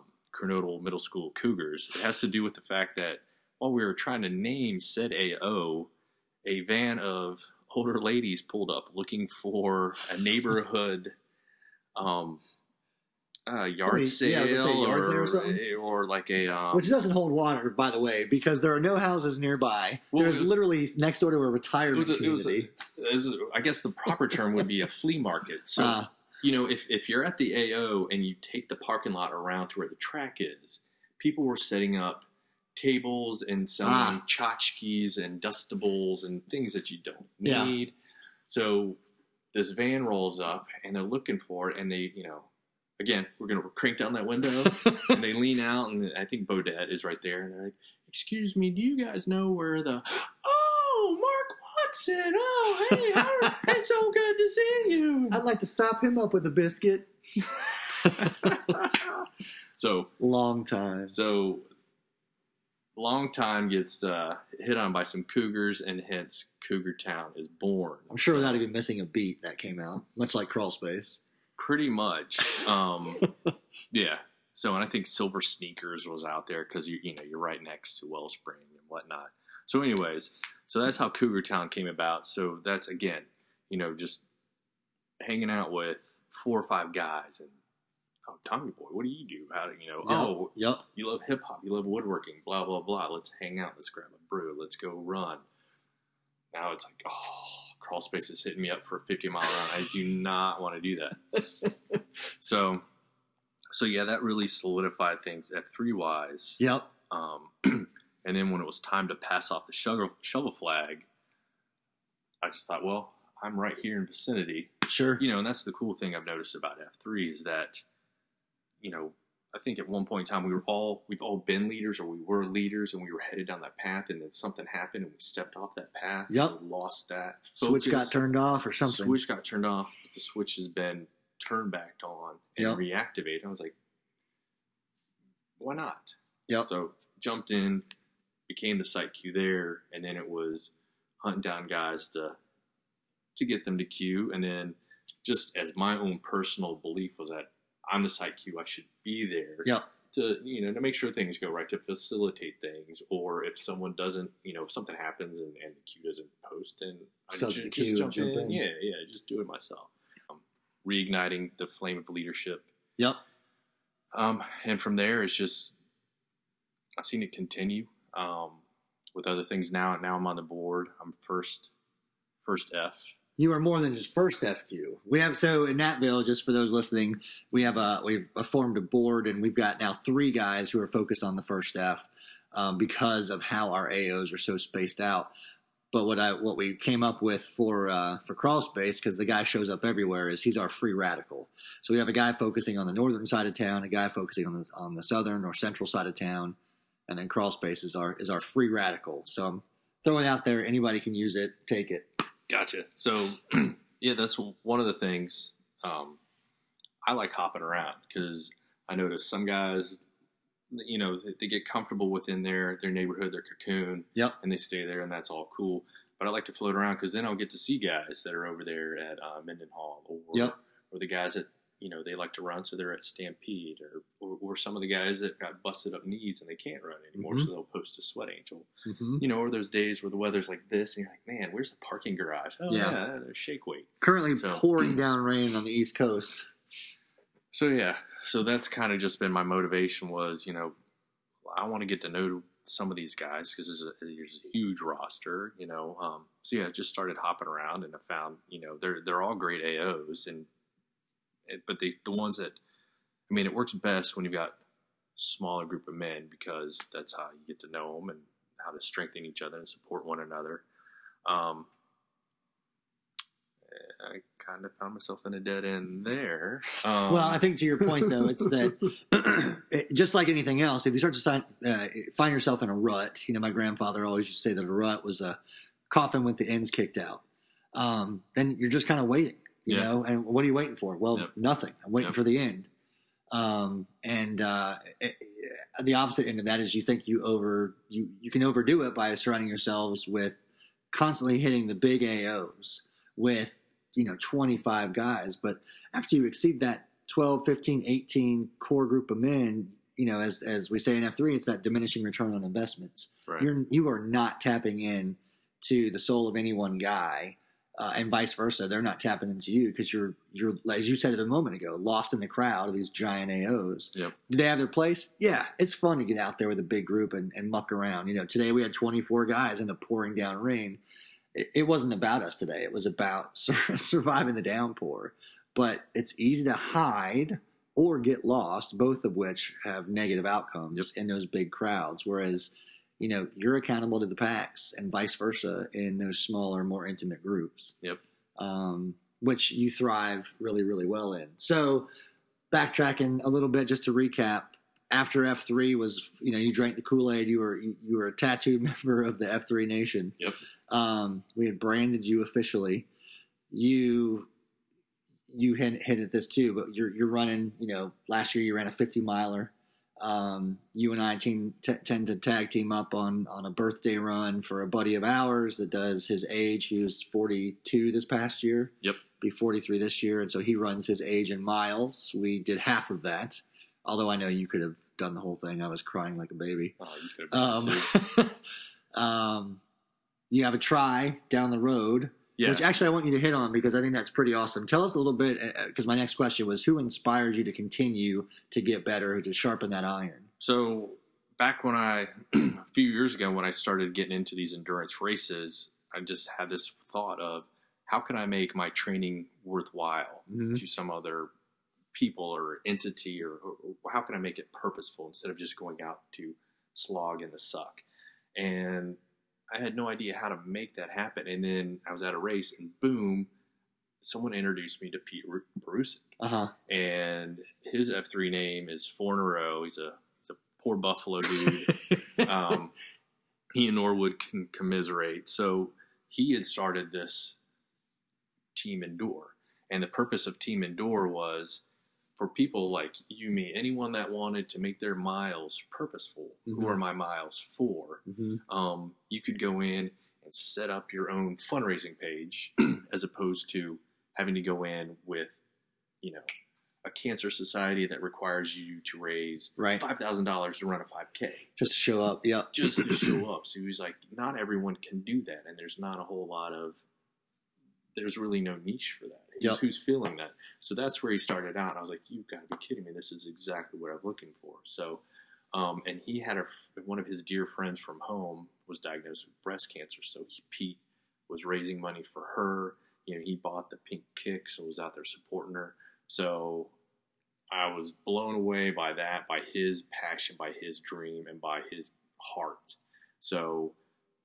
Middle School Cougars. It has to do with the fact that while we were trying to name said AO, a van of older ladies pulled up looking for a neighborhood um, uh, yard sale, yeah, say yard sale or or, something? or like a um, Which doesn't hold water, by the way, because there are no houses nearby. Well, There's was- literally next door to a it retirement was, a, it was a, community. it was a- I guess the proper term would be a flea market. So Ah. you know, if if you're at the AO and you take the parking lot around to where the track is, people were setting up tables and selling Ah. tchotchkes and dustables and things that you don't need. Yeah. So this van rolls up and they're looking for it, and they, you know, again, we're gonna crank down that window, [LAUGHS] and they lean out, and I think Bodette is right there, and they're like, "Excuse me, do you guys know where the?" Oh, Mark Watson! Oh, hey, how- [LAUGHS] it's so good to see you. I'd like to sop him up with a biscuit. [LAUGHS] So, Long time. so long time gets uh, hit on by some cougars, and hence Cougar Town is born. I'm sure without even missing a beat that came out, much like Crawl Space. pretty much. Um, [LAUGHS] yeah. So, and I think Silver Sneakers was out there because you you know you're right next to Wellspring and whatnot. So, anyways, so that's how Cougar Town came about. So that's again, you know, just hanging out with four or five guys and. Oh, Tommy boy, what do you do? How do you know? Oh, Yep. you love hip hop, you love woodworking, blah blah blah. Let's hang out. Let's grab a brew. Let's go run. Now it's like, oh, crawl space is hitting me up for a 50 mile run. I do not want to do that. [LAUGHS] so, so yeah, that really solidified things at three wise. Yep. Um, [CLEARS THROAT] and then when it was time to pass off the shovel, shovel flag, I just thought, well, I'm right here in vicinity Sure. you know, and that's the cool thing I've noticed about F3 is that, you know, I think at one point in time we were all we've all been leaders or we were leaders and we were headed down that path and then something happened and we stepped off that path. Yep. lost that Switch got turned off or something. Switch got turned off. but The switch has been turned back on and Yep. reactivated. I was like, why not? Yep. So jumped in, became the site Q there, and then it was hunting down guys to to get them to queue, and then just as my own personal belief was that I'm the site Q, I should be there. Yep. To you know to make sure things go right, to facilitate things, or if someone doesn't, you know, if something happens and, and the queue doesn't post, then I ju- Substitute, just jump, jump in. in. Yeah, yeah, just do it myself. Um, reigniting the flame of leadership. Yep. Um, and from there, it's just I've seen it continue um, with other things. Now, now I'm on the board. I'm first, first F. You are more than just first FQ. We have so in Natville, just for those listening, we have a we've formed a board, and we've got now three guys who are focused on the first F um, because of how our AOs are so spaced out. But what I what we came up with for uh, for crawl space because the guy shows up everywhere is he's our free radical. So we have a guy focusing on the northern side of town, a guy focusing on the on the southern or central side of town, and then crawl space is our is our free radical. So I'm throwing out there, anybody can use it, take it. Gotcha. So, [CLEARS THROAT] yeah, that's one of the things um, I like hopping around because I notice some guys, you know, they, they get comfortable within their their neighborhood, their cocoon, Yep. and they stay there, and that's all cool. But I like to float around because then I'll get to see guys that are over there at uh, Mendenhall, or Yep. or the guys that you know they like to run, so they're at Stampede, or or, or some of the guys that got busted up knees and they can't run anymore, Mhm. so they'll post a sweat angel Mm-hmm. you know, or those days where the weather's like this, and you're like, man, where's the parking garage? Oh Yeah. yeah, there's shake weight. Currently So- pouring down rain on the East Coast. So yeah, so that's kind of just been my motivation was, you know, I want to get to know some of these guys because there's a, there's a huge roster, you know. Um, so yeah, just started hopping around and I found, you know, they're they're all great AOs, and but the the ones that, I mean, it works best when you've got smaller group of men because that's how you get to know them and how to strengthen each other and support one another. Um, I kind of found myself in a dead end there. Um, well, I think to your point though, it's that [LAUGHS] it- just like anything else, if you start to sign, uh, find yourself in a rut, you know, my grandfather always used to say that a rut was a coffin with the ends kicked out. Um, then you're just kind of waiting, you Yeah. know. And what are you waiting for? Well, Yep. nothing. I'm waiting Yep. for the end. Um, and uh, it, the opposite end of that is you think you over you you can overdo it by surrounding yourselves with constantly hitting the big AOs with you know 25 guys but after you exceed that 12 15 18 core group of men you know as as we say in F3 it's that diminishing return on investments right. you're you are not tapping in to the soul of any one guy uh, and vice versa they're not tapping into you because you're you're as you said it a moment ago lost in the crowd of these giant AOs Yep. do they have their place? Yeah it's fun to get out there with a big group and, and muck around. You know today we had 24 guys in the pouring down rain. It, it wasn't about us today. It was about [LAUGHS] sur- surviving the downpour. But it's easy to hide or get lost both of which have negative outcomes in those big crowds. Whereas you know you're accountable to the packs and vice versa in those smaller more intimate groups. Yep. um, which you thrive really really well in. So backtracking a little bit just to recap after f3 was you know you drank the kool-aid you were you, you were a tattooed [LAUGHS] member of the f3 nation. Yep. um, we had branded you officially. You you hit, hit at this too but you're you're running you know last year you ran a 50 miler um, you and I team t- tend to tag team up on on a birthday run for a buddy of ours that does his age. He was 42 this past year. Yep. Be 43 this year, and so he runs his age in miles. We did half of that, although I know you could have done the whole thing. I was crying like a baby. Oh, you could have Um, [LAUGHS] um, you have a try down the road, Yeah. which actually I want you to hit on because I think that's pretty awesome. Tell us a little bit, because my next question was who inspired you to continue to get better, to sharpen that iron? So back when I [CLEARS THROAT] a few years ago when I started getting into these endurance races, I just had this thought of how can I make my training worthwhile Mhm. to some other people or entity or, or how can I make it purposeful instead of just going out to slog in the suck. And I had no idea how to make that happen. And then I was at a race and boom, someone introduced me to Pete Barusic Uh huh. and his F3 name is four in a row. He's a he's a poor Buffalo dude. [LAUGHS] um, he and Norwood can commiserate. So he had started this Team Endure, and the purpose of Team Endure was for people like you, me, anyone that wanted to make their miles purposeful. Who Mhm. are my miles for? Mhm. um, you could go in and set up your own fundraising page [CLEARS THROAT] as opposed to having to go in with, you know, a cancer society that requires you to raise Right. five thousand dollars to run a five k Just to show up. Yeah, just to show [CLEARS THROAT] up. So he was like, not everyone can do that, and there's not a whole lot of. There's really no niche for that. Who's, Yep. who's feeling that? So that's where he started out. I was like, you've got to be kidding me! This is exactly what I'm looking for. So, um, and he had a one of his dear friends from home was diagnosed with breast cancer. So he, Pete was raising money for her. You know, he bought the pink kicks and was out there supporting her. So I was blown away by that, by his passion, by his dream, and by his heart. So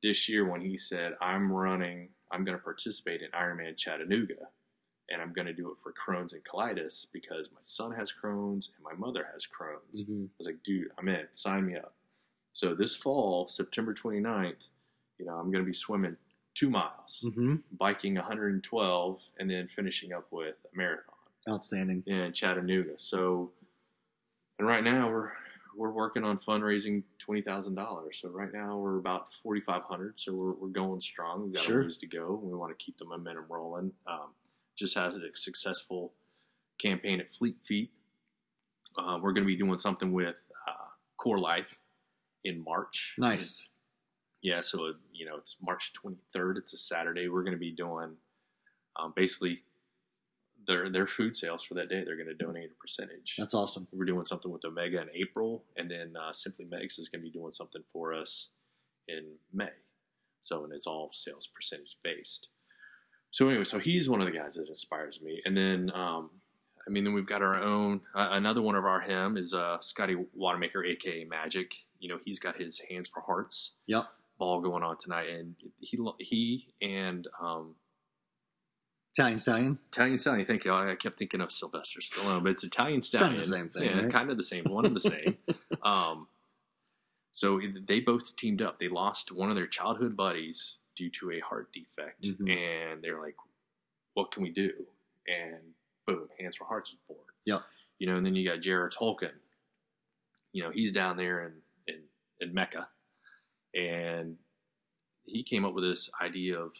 this year, when he said, I'm running, I'm going to participate in Ironman Chattanooga, and I'm going to do it for Crohn's and colitis because my son has Crohn's and my mother has Crohn's. Mhm. I was like, dude, I'm in. Sign me up. So this fall, September 29th, you know, I'm going to be swimming two miles, Mm-hmm. biking 112, and then finishing up with a marathon Outstanding. in Chattanooga. So, and right now we're we're working on fundraising twenty thousand dollars. So right now we're about forty five hundred. So we're we're going strong. We've got Sure. a ways to go. We want to keep the momentum rolling. Um, just has a successful campaign at Fleet Feet. Uh, we're going to be doing something with uh, Core Life in March. Nice. Yeah, so you know it's March 23rd. It's a Saturday. We're going to be doing um, basically their their food sales for that day. They're going to donate a percentage. That's awesome. We're doing something with Omega in April, and then uh, Simply Megs is going to be doing something for us in May. So, and it's all sales percentage based. So anyway, so he's one of the guys that inspires me, and then um, I mean, then we've got our own. Uh, another one of our him is uh, Scotty Watermaker, aka Magic. You know, he's got his Hands for Hearts Yep. ball going on tonight, and he he and um, Italian Stallion. Italian Stallion. Thank you. I kept thinking of Sylvester Stallone, but it's Italian Stallion. Kind of the same thing, Yeah, right? kind of the same. One and the same. [LAUGHS] um, so they both teamed up. They lost one of their childhood buddies due to a heart defect, Mhm. and they're like, "What can we do?" And boom, Hands for Hearts was born. Yep. You know, and then you got Jared Tolkien. You know, he's down there in in, in Mecca, and he came up with this idea of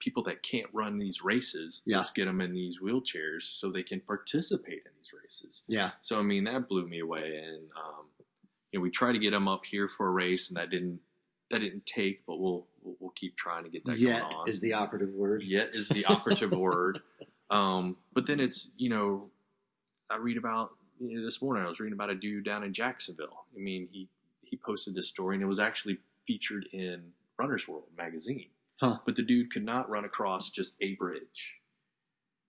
people that can't run these races. Yeah. Let's get them in these wheelchairs so they can participate in these races. Yeah. So I mean that blew me away, and um, you know we tried to get them up here for a race, and that didn't that didn't take, but we'll we'll, we'll keep trying to get that Yet going on. is the operative word. Yet is the operative [LAUGHS] word. Um, but then it's you know I read about you know, this morning. I was reading about a dude down in Jacksonville. I mean he he posted this story, and it was actually featured in Runner's World magazine. Huh. But the dude could not run across just a bridge.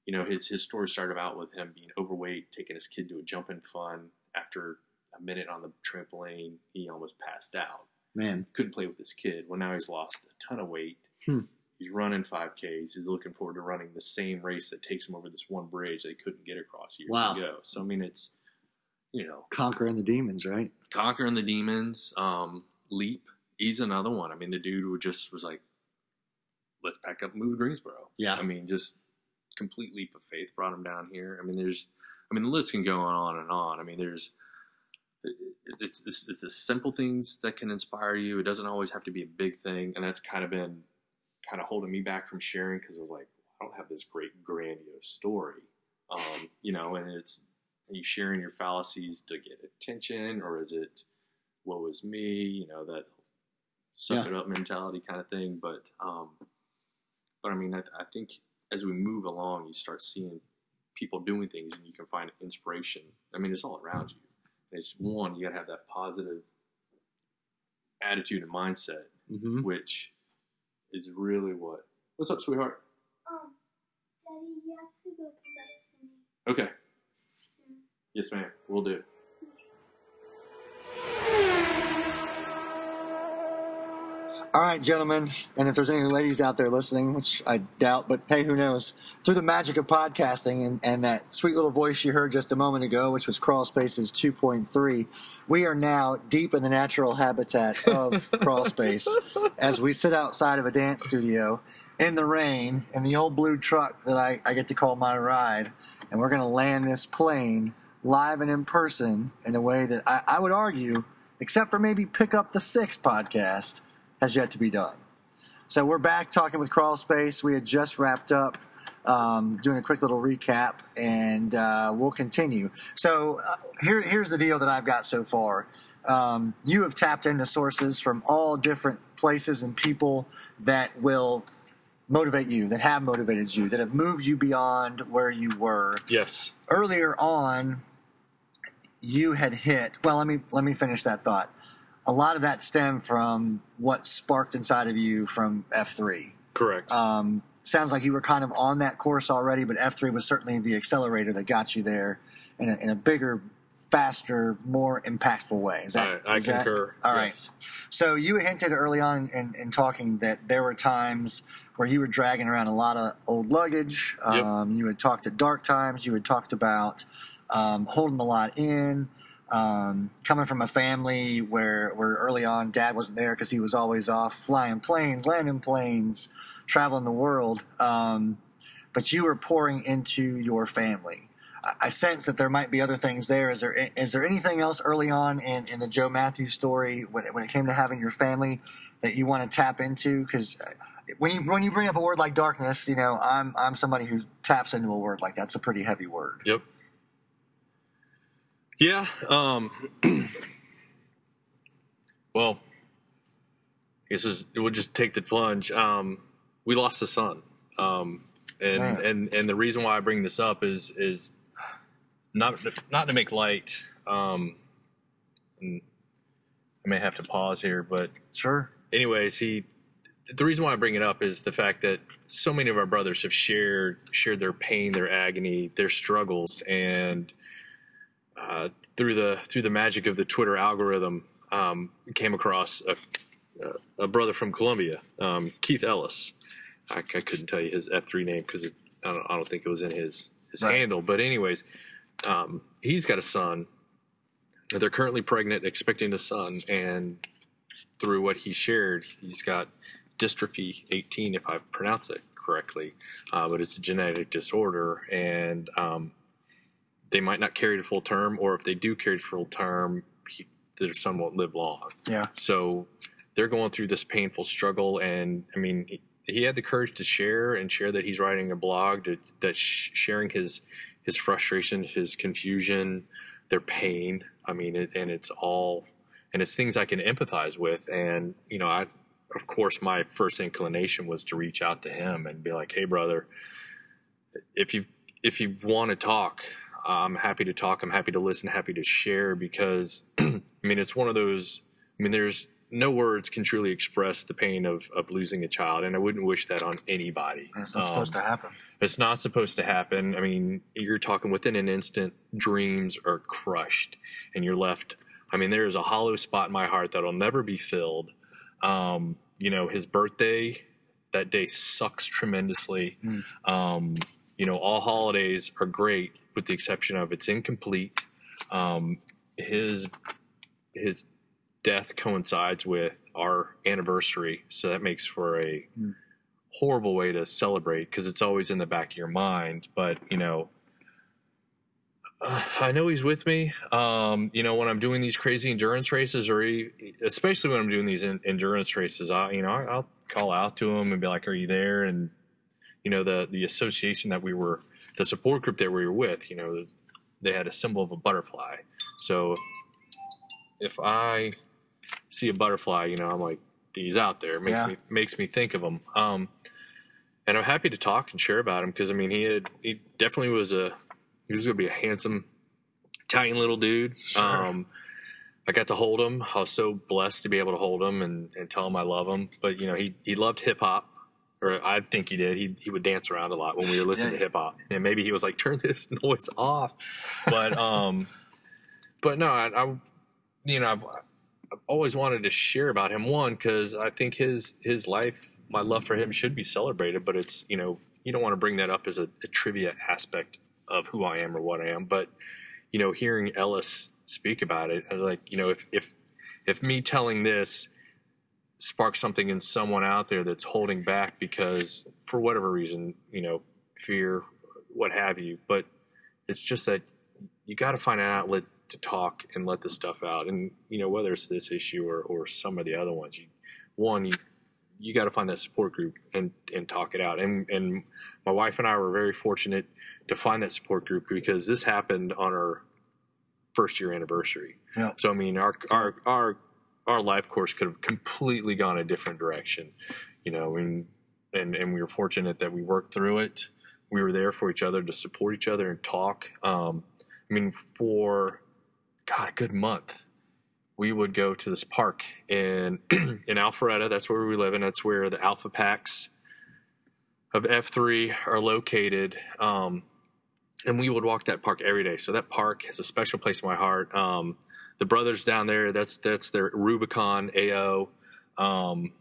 You know, his his story started out with him being overweight, taking his kid to a jumping fun. After a minute on the trampoline, he almost passed out. Man. Couldn't play with his kid. Well, now he's lost a ton of weight. Hmm. He's running 5Ks. He's looking forward to running the same race that takes him over this one bridge they couldn't get across years Wow. ago. So I mean, it's you know Conquering the demons, right? conquering the demons. Um, Leap, he's another one. I mean, the dude who just was like, "Let's pack up and move to Greensboro." Yeah. I mean, just complete leap of faith brought him down here. I mean, there's, I mean, the list can go on and on. I mean, there's, it's, it's, it's the simple things that can inspire you. It doesn't always have to be a big thing, and that's kind of been kind of holding me back from sharing because I was like, I don't have this great grandiose story, um, you know, and it's are you sharing your fallacies to get attention, or is it what was me, you know, that suck Yeah. it up mentality kind of thing. But um, but I mean, I, I think as we move along, you start seeing people doing things, and you can find inspiration. I mean, it's all around you. It's one, you got to have that positive attitude and mindset, Mm-hmm. which is really what. What's up, sweetheart? Um, Daddy, you have to go pick up Cindy Okay. soon. Yes, ma'am. We'll do. All right, gentlemen, and if there's any ladies out there listening, which I doubt, but hey, who knows? Through the magic of podcasting and, and that sweet little voice you heard just a moment ago, which was Crawl Spaces 2.3, we are now deep in the natural habitat of [LAUGHS] Crawl Space as we sit outside of a dance studio in the rain in the old blue truck that I, I get to call my ride, and we're going to land this plane live and in person in a way that I, I would argue, except for maybe Pick Up the Six podcast, has yet to be done. So we're back talking with Crawl Space. We had just wrapped up um, doing a quick little recap, and uh, we'll continue. So uh, here, here's the deal that I've got so far. Um, you have tapped into sources from all different places and people that will motivate you, that have motivated you, that have moved you beyond where you were. Yes. Earlier on, you had hit. Well, let me let me finish that thought. A lot of that stemmed from what sparked inside of you from F three. Correct. Um, sounds like you were kind of on that course already, but F three was certainly the accelerator that got you there in a, in a bigger, faster, more impactful way. Is that? I, I is that- concur. all right. yes. So you hinted early on in, in talking that there were times where you were dragging around a lot of old luggage. Yep. Um, You had talked at dark times. You had talked about um, holding a lot in. Um, coming from a family where, where early on dad wasn't there because he was always off flying planes, landing planes, traveling the world. Um, but you were pouring into your family. I, I sense that there might be other things there. Is there is there anything else early on in, in the Joe Matthews story when, when it came to having your family that you want to tap into? Because when you when you bring up a word like darkness, you know I'm I'm somebody who taps into a word like that's a pretty heavy word. Yep. Yeah. Um, [CLEARS THROAT] well, this is we'll just take the plunge. Um, we lost a son, um, and Man. and and the reason why I bring this up is is not not to make light. Um, and I may have to pause here, but Sure. anyways, he the reason why I bring it up is the fact that so many of our brothers have shared shared their pain, their agony, their struggles, and uh, through the through the magic of the Twitter algorithm, um, came across a, a brother from Columbia, um, Keith Ellis. I, I couldn't tell you his F three name because I don't, I don't think it was in his his Right. handle. But anyways, um, he's got a son. They're currently pregnant, expecting a son, and through what he shared, he's got dystrophy 18, if I pronounce it correctly, uh, but it's a genetic disorder, and um, they might not carry to full term, or if they do carry to full term, he, their son won't live long. Yeah. So they're going through this painful struggle, and I mean, he, he had the courage to share and share that he's writing a blog to, that sh- sharing his his frustration, his confusion, their pain. I mean, it, and it's all and it's things I can empathize with. And you know, I of course my first inclination was to reach out to him and be like, "Hey, brother, if you if you want to talk, I'm happy to talk. I'm happy to listen. Happy to share because [CLEARS THROAT] I mean, it's one of those. I mean, there's no words can truly express the pain of of losing a child, and I wouldn't wish that on anybody. It's not Um, supposed to happen. it's not supposed to happen. I mean, you're talking within an instant, dreams are crushed, and you're left. I mean, there is a hollow spot in my heart that'll never be filled. Um, you know, his birthday that day sucks tremendously. Mm. Um, you know, all holidays are great, with the exception of it's incomplete. Um, his his death coincides with our anniversary, so that makes for a Mm. horrible way to celebrate because it's always in the back of your mind. But you know, uh, [SIGHS] I know he's with me. Um, you know, when I'm doing these crazy endurance races, or he, especially when I'm doing these en- endurance races, I you know I, I'll call out to him and be like, "Are you there?" And you know, the the association that we were, the support group that we were with, you know, they had a symbol of a butterfly. So if I see a butterfly, you know, I'm like, he's out there. It makes Yeah. me makes me think of him. Um, and I'm happy to talk and share about him because I mean, he had he definitely was a he was going to be a handsome Italian little dude. Sure. Um, I got to hold him. I was so blessed to be able to hold him and, and tell him I love him. But you know, he he loved hip hop, or I think he did. He he would dance around a lot when we were listening Yeah. to hip hop, and maybe he was like, "Turn this [LAUGHS] noise off." But um, but no, I, I you know, I've, I've always wanted to share about him. One, because I think his his life, my love for him, should be celebrated. But it's you know, you don't want to bring that up as a, a trivia aspect of who I am or what I am. But you know, hearing Ellis speak about it, like, you know, if if if me telling this sparks something in someone out there that's holding back because for whatever reason, you know, fear, what have you, but it's just that you got to find an outlet to talk and let this stuff out. And you know, whether it's this issue or or some of the other ones, you one you you got to find that support group and and talk it out. And and my wife and I were very fortunate to find that support group because this happened on our first year anniversary. Yeah. So I mean, our our our our life course could have completely gone a different direction, you know. And and and we were fortunate that we worked through it. We were there for each other to support each other and talk. Um, I mean, for God, a good month, we would go to this park in [CLEARS THROAT] in Alpharetta. That's where we live, and that's where the Alpha Packs of F three are located. Um, and we would walk that park every day. So that park has a special place in my heart. Um, the brothers down there, that's that's their Rubicon AO. Um,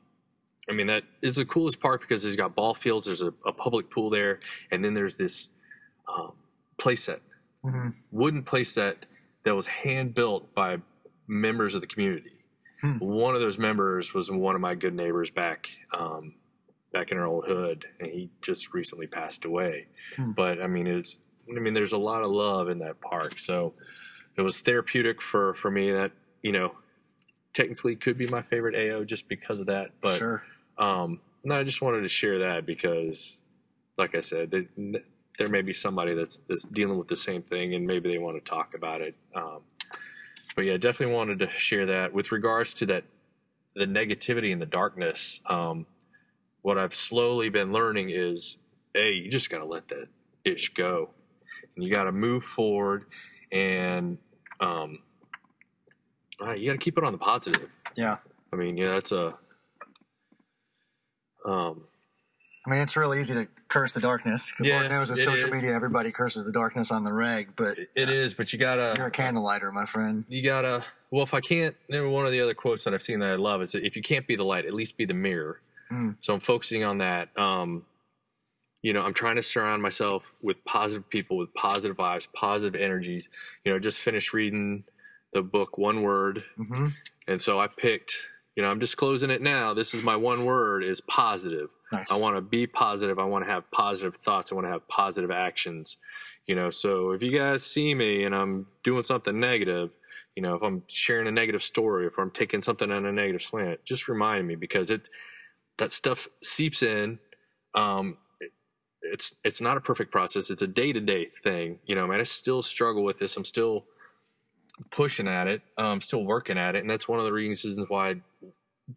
I mean, that is the coolest park because there's got ball fields, there's a, a public pool there, and then there's this um, play set, Mhm. wooden play set that was hand built by members of the community. Hmm. One of those members was one of my good neighbors back um, back in our old hood, and he just recently passed away. Hmm. But I mean, it's I mean, there's a lot of love in that park, so it was therapeutic for for me. That you know, technically could be my favorite AO just because of that. But sure. um, no, I just wanted to share that because, like I said, there, there may be somebody that's that's dealing with the same thing, and maybe they want to talk about it. Um, but yeah, definitely wanted to share that. With regards to that, the negativity and the darkness, um, what I've slowly been learning is, hey, you just got to let that ish go, and you got to move forward, and um, uh, you got to keep it on the positive. Yeah. I mean, yeah, that's a um, I mean, it's real easy to curse the darkness. Yeah, Lord knows with social is. media, everybody curses the darkness on the reg, but it is, but you gotta you're a candlelighter, my friend. you gotta well if i can't one of the other quotes that i've seen that i love is that if you can't be the light at least be the mirror Mm. so i'm focusing on that um you know i'm trying to surround myself with positive people with positive vibes positive energies you know just finished reading the book one word hmm and so i picked you know i'm disclosing it now this is my one word is positive Nice. I want to be positive. I want to have positive thoughts. I want to have positive actions. You know, so if you guys see me and I'm doing something negative, you know, if I'm sharing a negative story, if I'm taking something on a negative slant, just remind me because it that stuff seeps in. Um, it's it's not a perfect process. It's a day to day thing. You know, man, I still struggle with this. I'm still pushing at it. I'm still working at it, and that's one of the reasons why I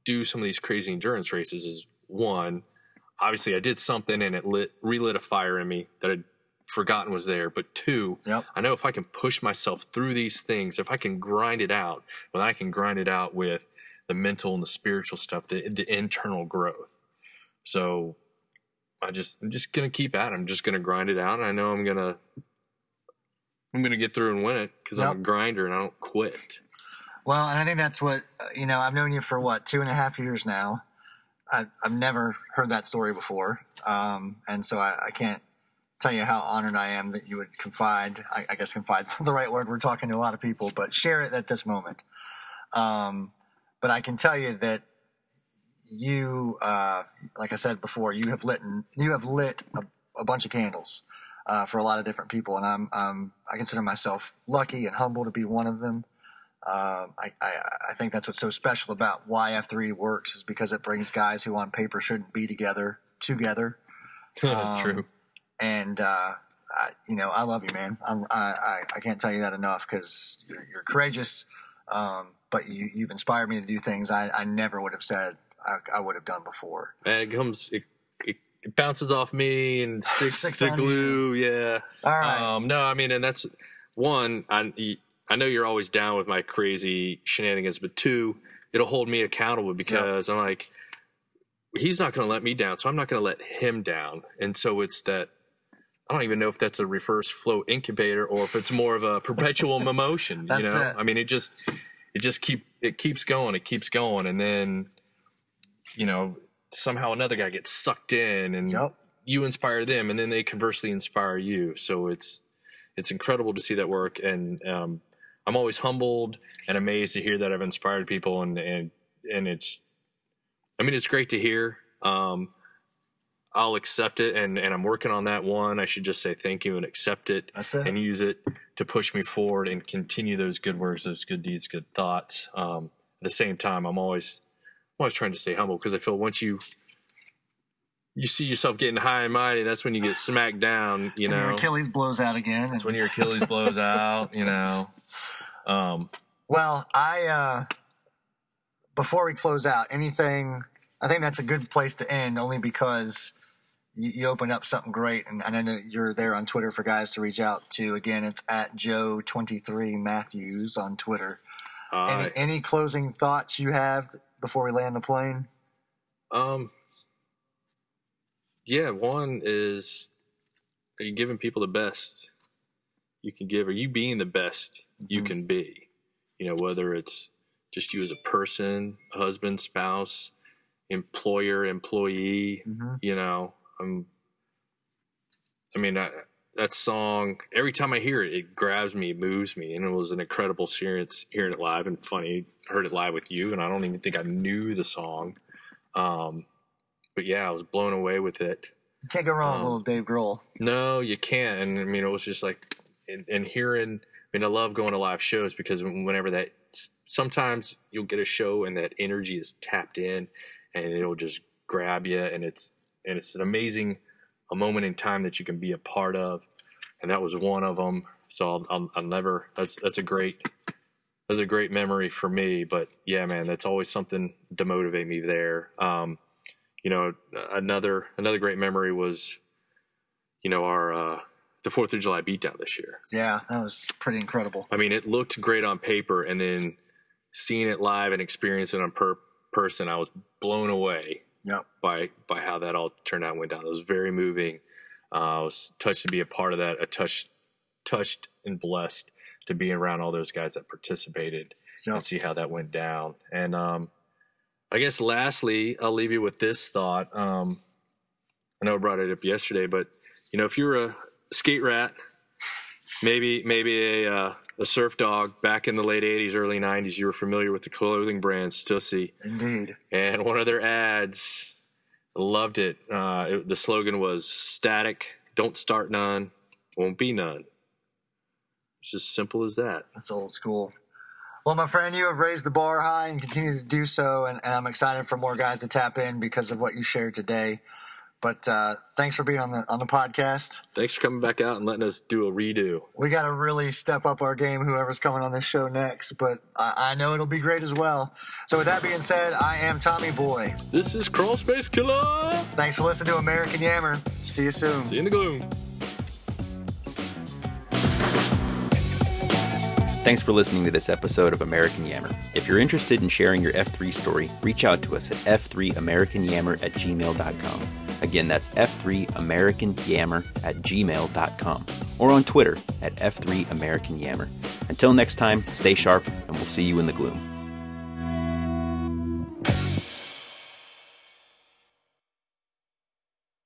do some of these crazy endurance races. Is one, obviously I did something and it lit relit a fire in me that I'd forgotten was there. But two, Yep. I know if I can push myself through these things, if I can grind it out, well, I can grind it out with the mental and the spiritual stuff, the, the internal growth. So I just I'm just gonna keep at it. I'm just gonna grind it out, and I know I'm gonna I'm gonna get through and win it because I'm a grinder and I don't quit. Well, and I think that's what uh, you know. I've known you for what two and a half years now. I, I've never heard that story before, um, and so I, I can't tell you how honored I am that you would confide. I, I guess confide's [LAUGHS] the right word. We're talking to a lot of people, but share it at this moment. Um, but I can tell you that you, uh, like I said before, you have lit you have lit a, a bunch of candles uh, for a lot of different people, and I'm, um, I consider myself lucky and humble to be one of them. Um, I, I, I think that's what's so special about why F3 works is because it brings guys who on paper shouldn't be together together. [LAUGHS] Um, True. And, uh, I, you know, I love you, man. I'm, I, I, I can't tell you that enough because you're, you're courageous. Um, but you, you've inspired me to do things I, I never would have said I, I would have done before. And it comes, it, it, it bounces off me and [LAUGHS] sticks Sticks to on you. glue. Yeah. All right. Um, no, I mean, and that's one. I I know you're always down with my crazy shenanigans, but two, it'll hold me accountable because I'm like, he's not going to let me down, so I'm not going to let him down. And so it's that. I don't even know if that's a reverse flow incubator or if it's more of a perpetual [LAUGHS] emotion. you know, it. I mean, it just it just keep it keeps going, it keeps going, and then you know somehow another guy gets sucked in, and Yep. you inspire them and then they conversely inspire you. So it's it's incredible to see that work. And um, i'm always humbled and amazed to hear that i've inspired people and and and it's i mean it's great to hear. Um, i'll accept it and and i'm working on that one. I should just say thank you and accept it it. and use it to push me forward and continue those good words those good deeds good thoughts. Um, at the same time i'm always always trying to stay humble because I feel once you you see yourself getting high and mighty, that's when you get smacked down. You When your know, Achilles blows out again. that's when your Achilles blows out. You know, um, Well, I uh before we close out, anything I think that's a good place to end only because you, you opened up something great and, and I know you're there on Twitter for guys to reach out to. Again, it's at Joe twenty three Matthews on Twitter. Any, any closing thoughts you have before we land the plane? Um. Yeah, one is are you giving people the best you can give? Are you being the best you Mhm. can be? You know, whether it's just you as a person, husband, spouse, employer, employee. Mm-hmm. You know, um, I mean, I, that song. Every time I hear it, it grabs me, moves me, and it was an incredible experience hearing it live. And funny, heard it live with you, and I don't even think I knew the song. Um, but yeah, I was blown away with it. You can't go wrong with Um, little Dave Grohl. No, you can't. And I mean, it was just like, and, and hearing. I mean, I love going to live shows because whenever that, sometimes you'll get a show and that energy is tapped in, and it'll just grab you, and it's and it's an amazing, a moment in time that you can be a part of, and that was one of them. So I'll, I'll, I'll never. That's that's a great. That's a great memory for me, but yeah, man, that's always something to motivate me there. Um, you know, another another great memory was, you know, our uh, the Fourth of July beatdown this year. Yeah, that was pretty incredible. I mean, it looked great on paper, and then seeing it live and experiencing it in per- person, I was blown away Yep. by by how that all turned out and went down. It was very moving. Uh, I was touched to be a part of that. A touched, touched and blessed to be around all those guys that participated Yep. and see how that went down. And um, I guess lastly, I'll leave you with this thought. Um, I know I brought it up yesterday, but you know, if you're a skate rat, maybe maybe a uh, a surf dog back in the late '80s, early '90s, you were familiar with the clothing brand Stussy Indeed. and one of their ads loved it. Uh, it the slogan was "Static, don't start none, won't be none." It's just simple as that. That's old school. Well, my friend, you have raised the bar high and continue to do so, and, and I'm excited for more guys to tap in because of what you shared today. But uh, thanks for being on the on the podcast. Thanks for coming back out and letting us do a redo. We got to really step up our game. Whoever's coming on this show next, but I, I know it'll be great as well. So, with that being said, I am Tommy Boy. This is Crawl Space Killer. Thanks for listening to American Yammer. See you soon. See you in the gloom. Thanks for listening to this episode of American Yammer. If you're interested in sharing your F3 story, reach out to us at f3americanyammer at gmail.com. Again, that's f3americanyammer at gmail.com. Or on Twitter at f3americanyammer. Until next time, stay sharp, and we'll see you in the gloom.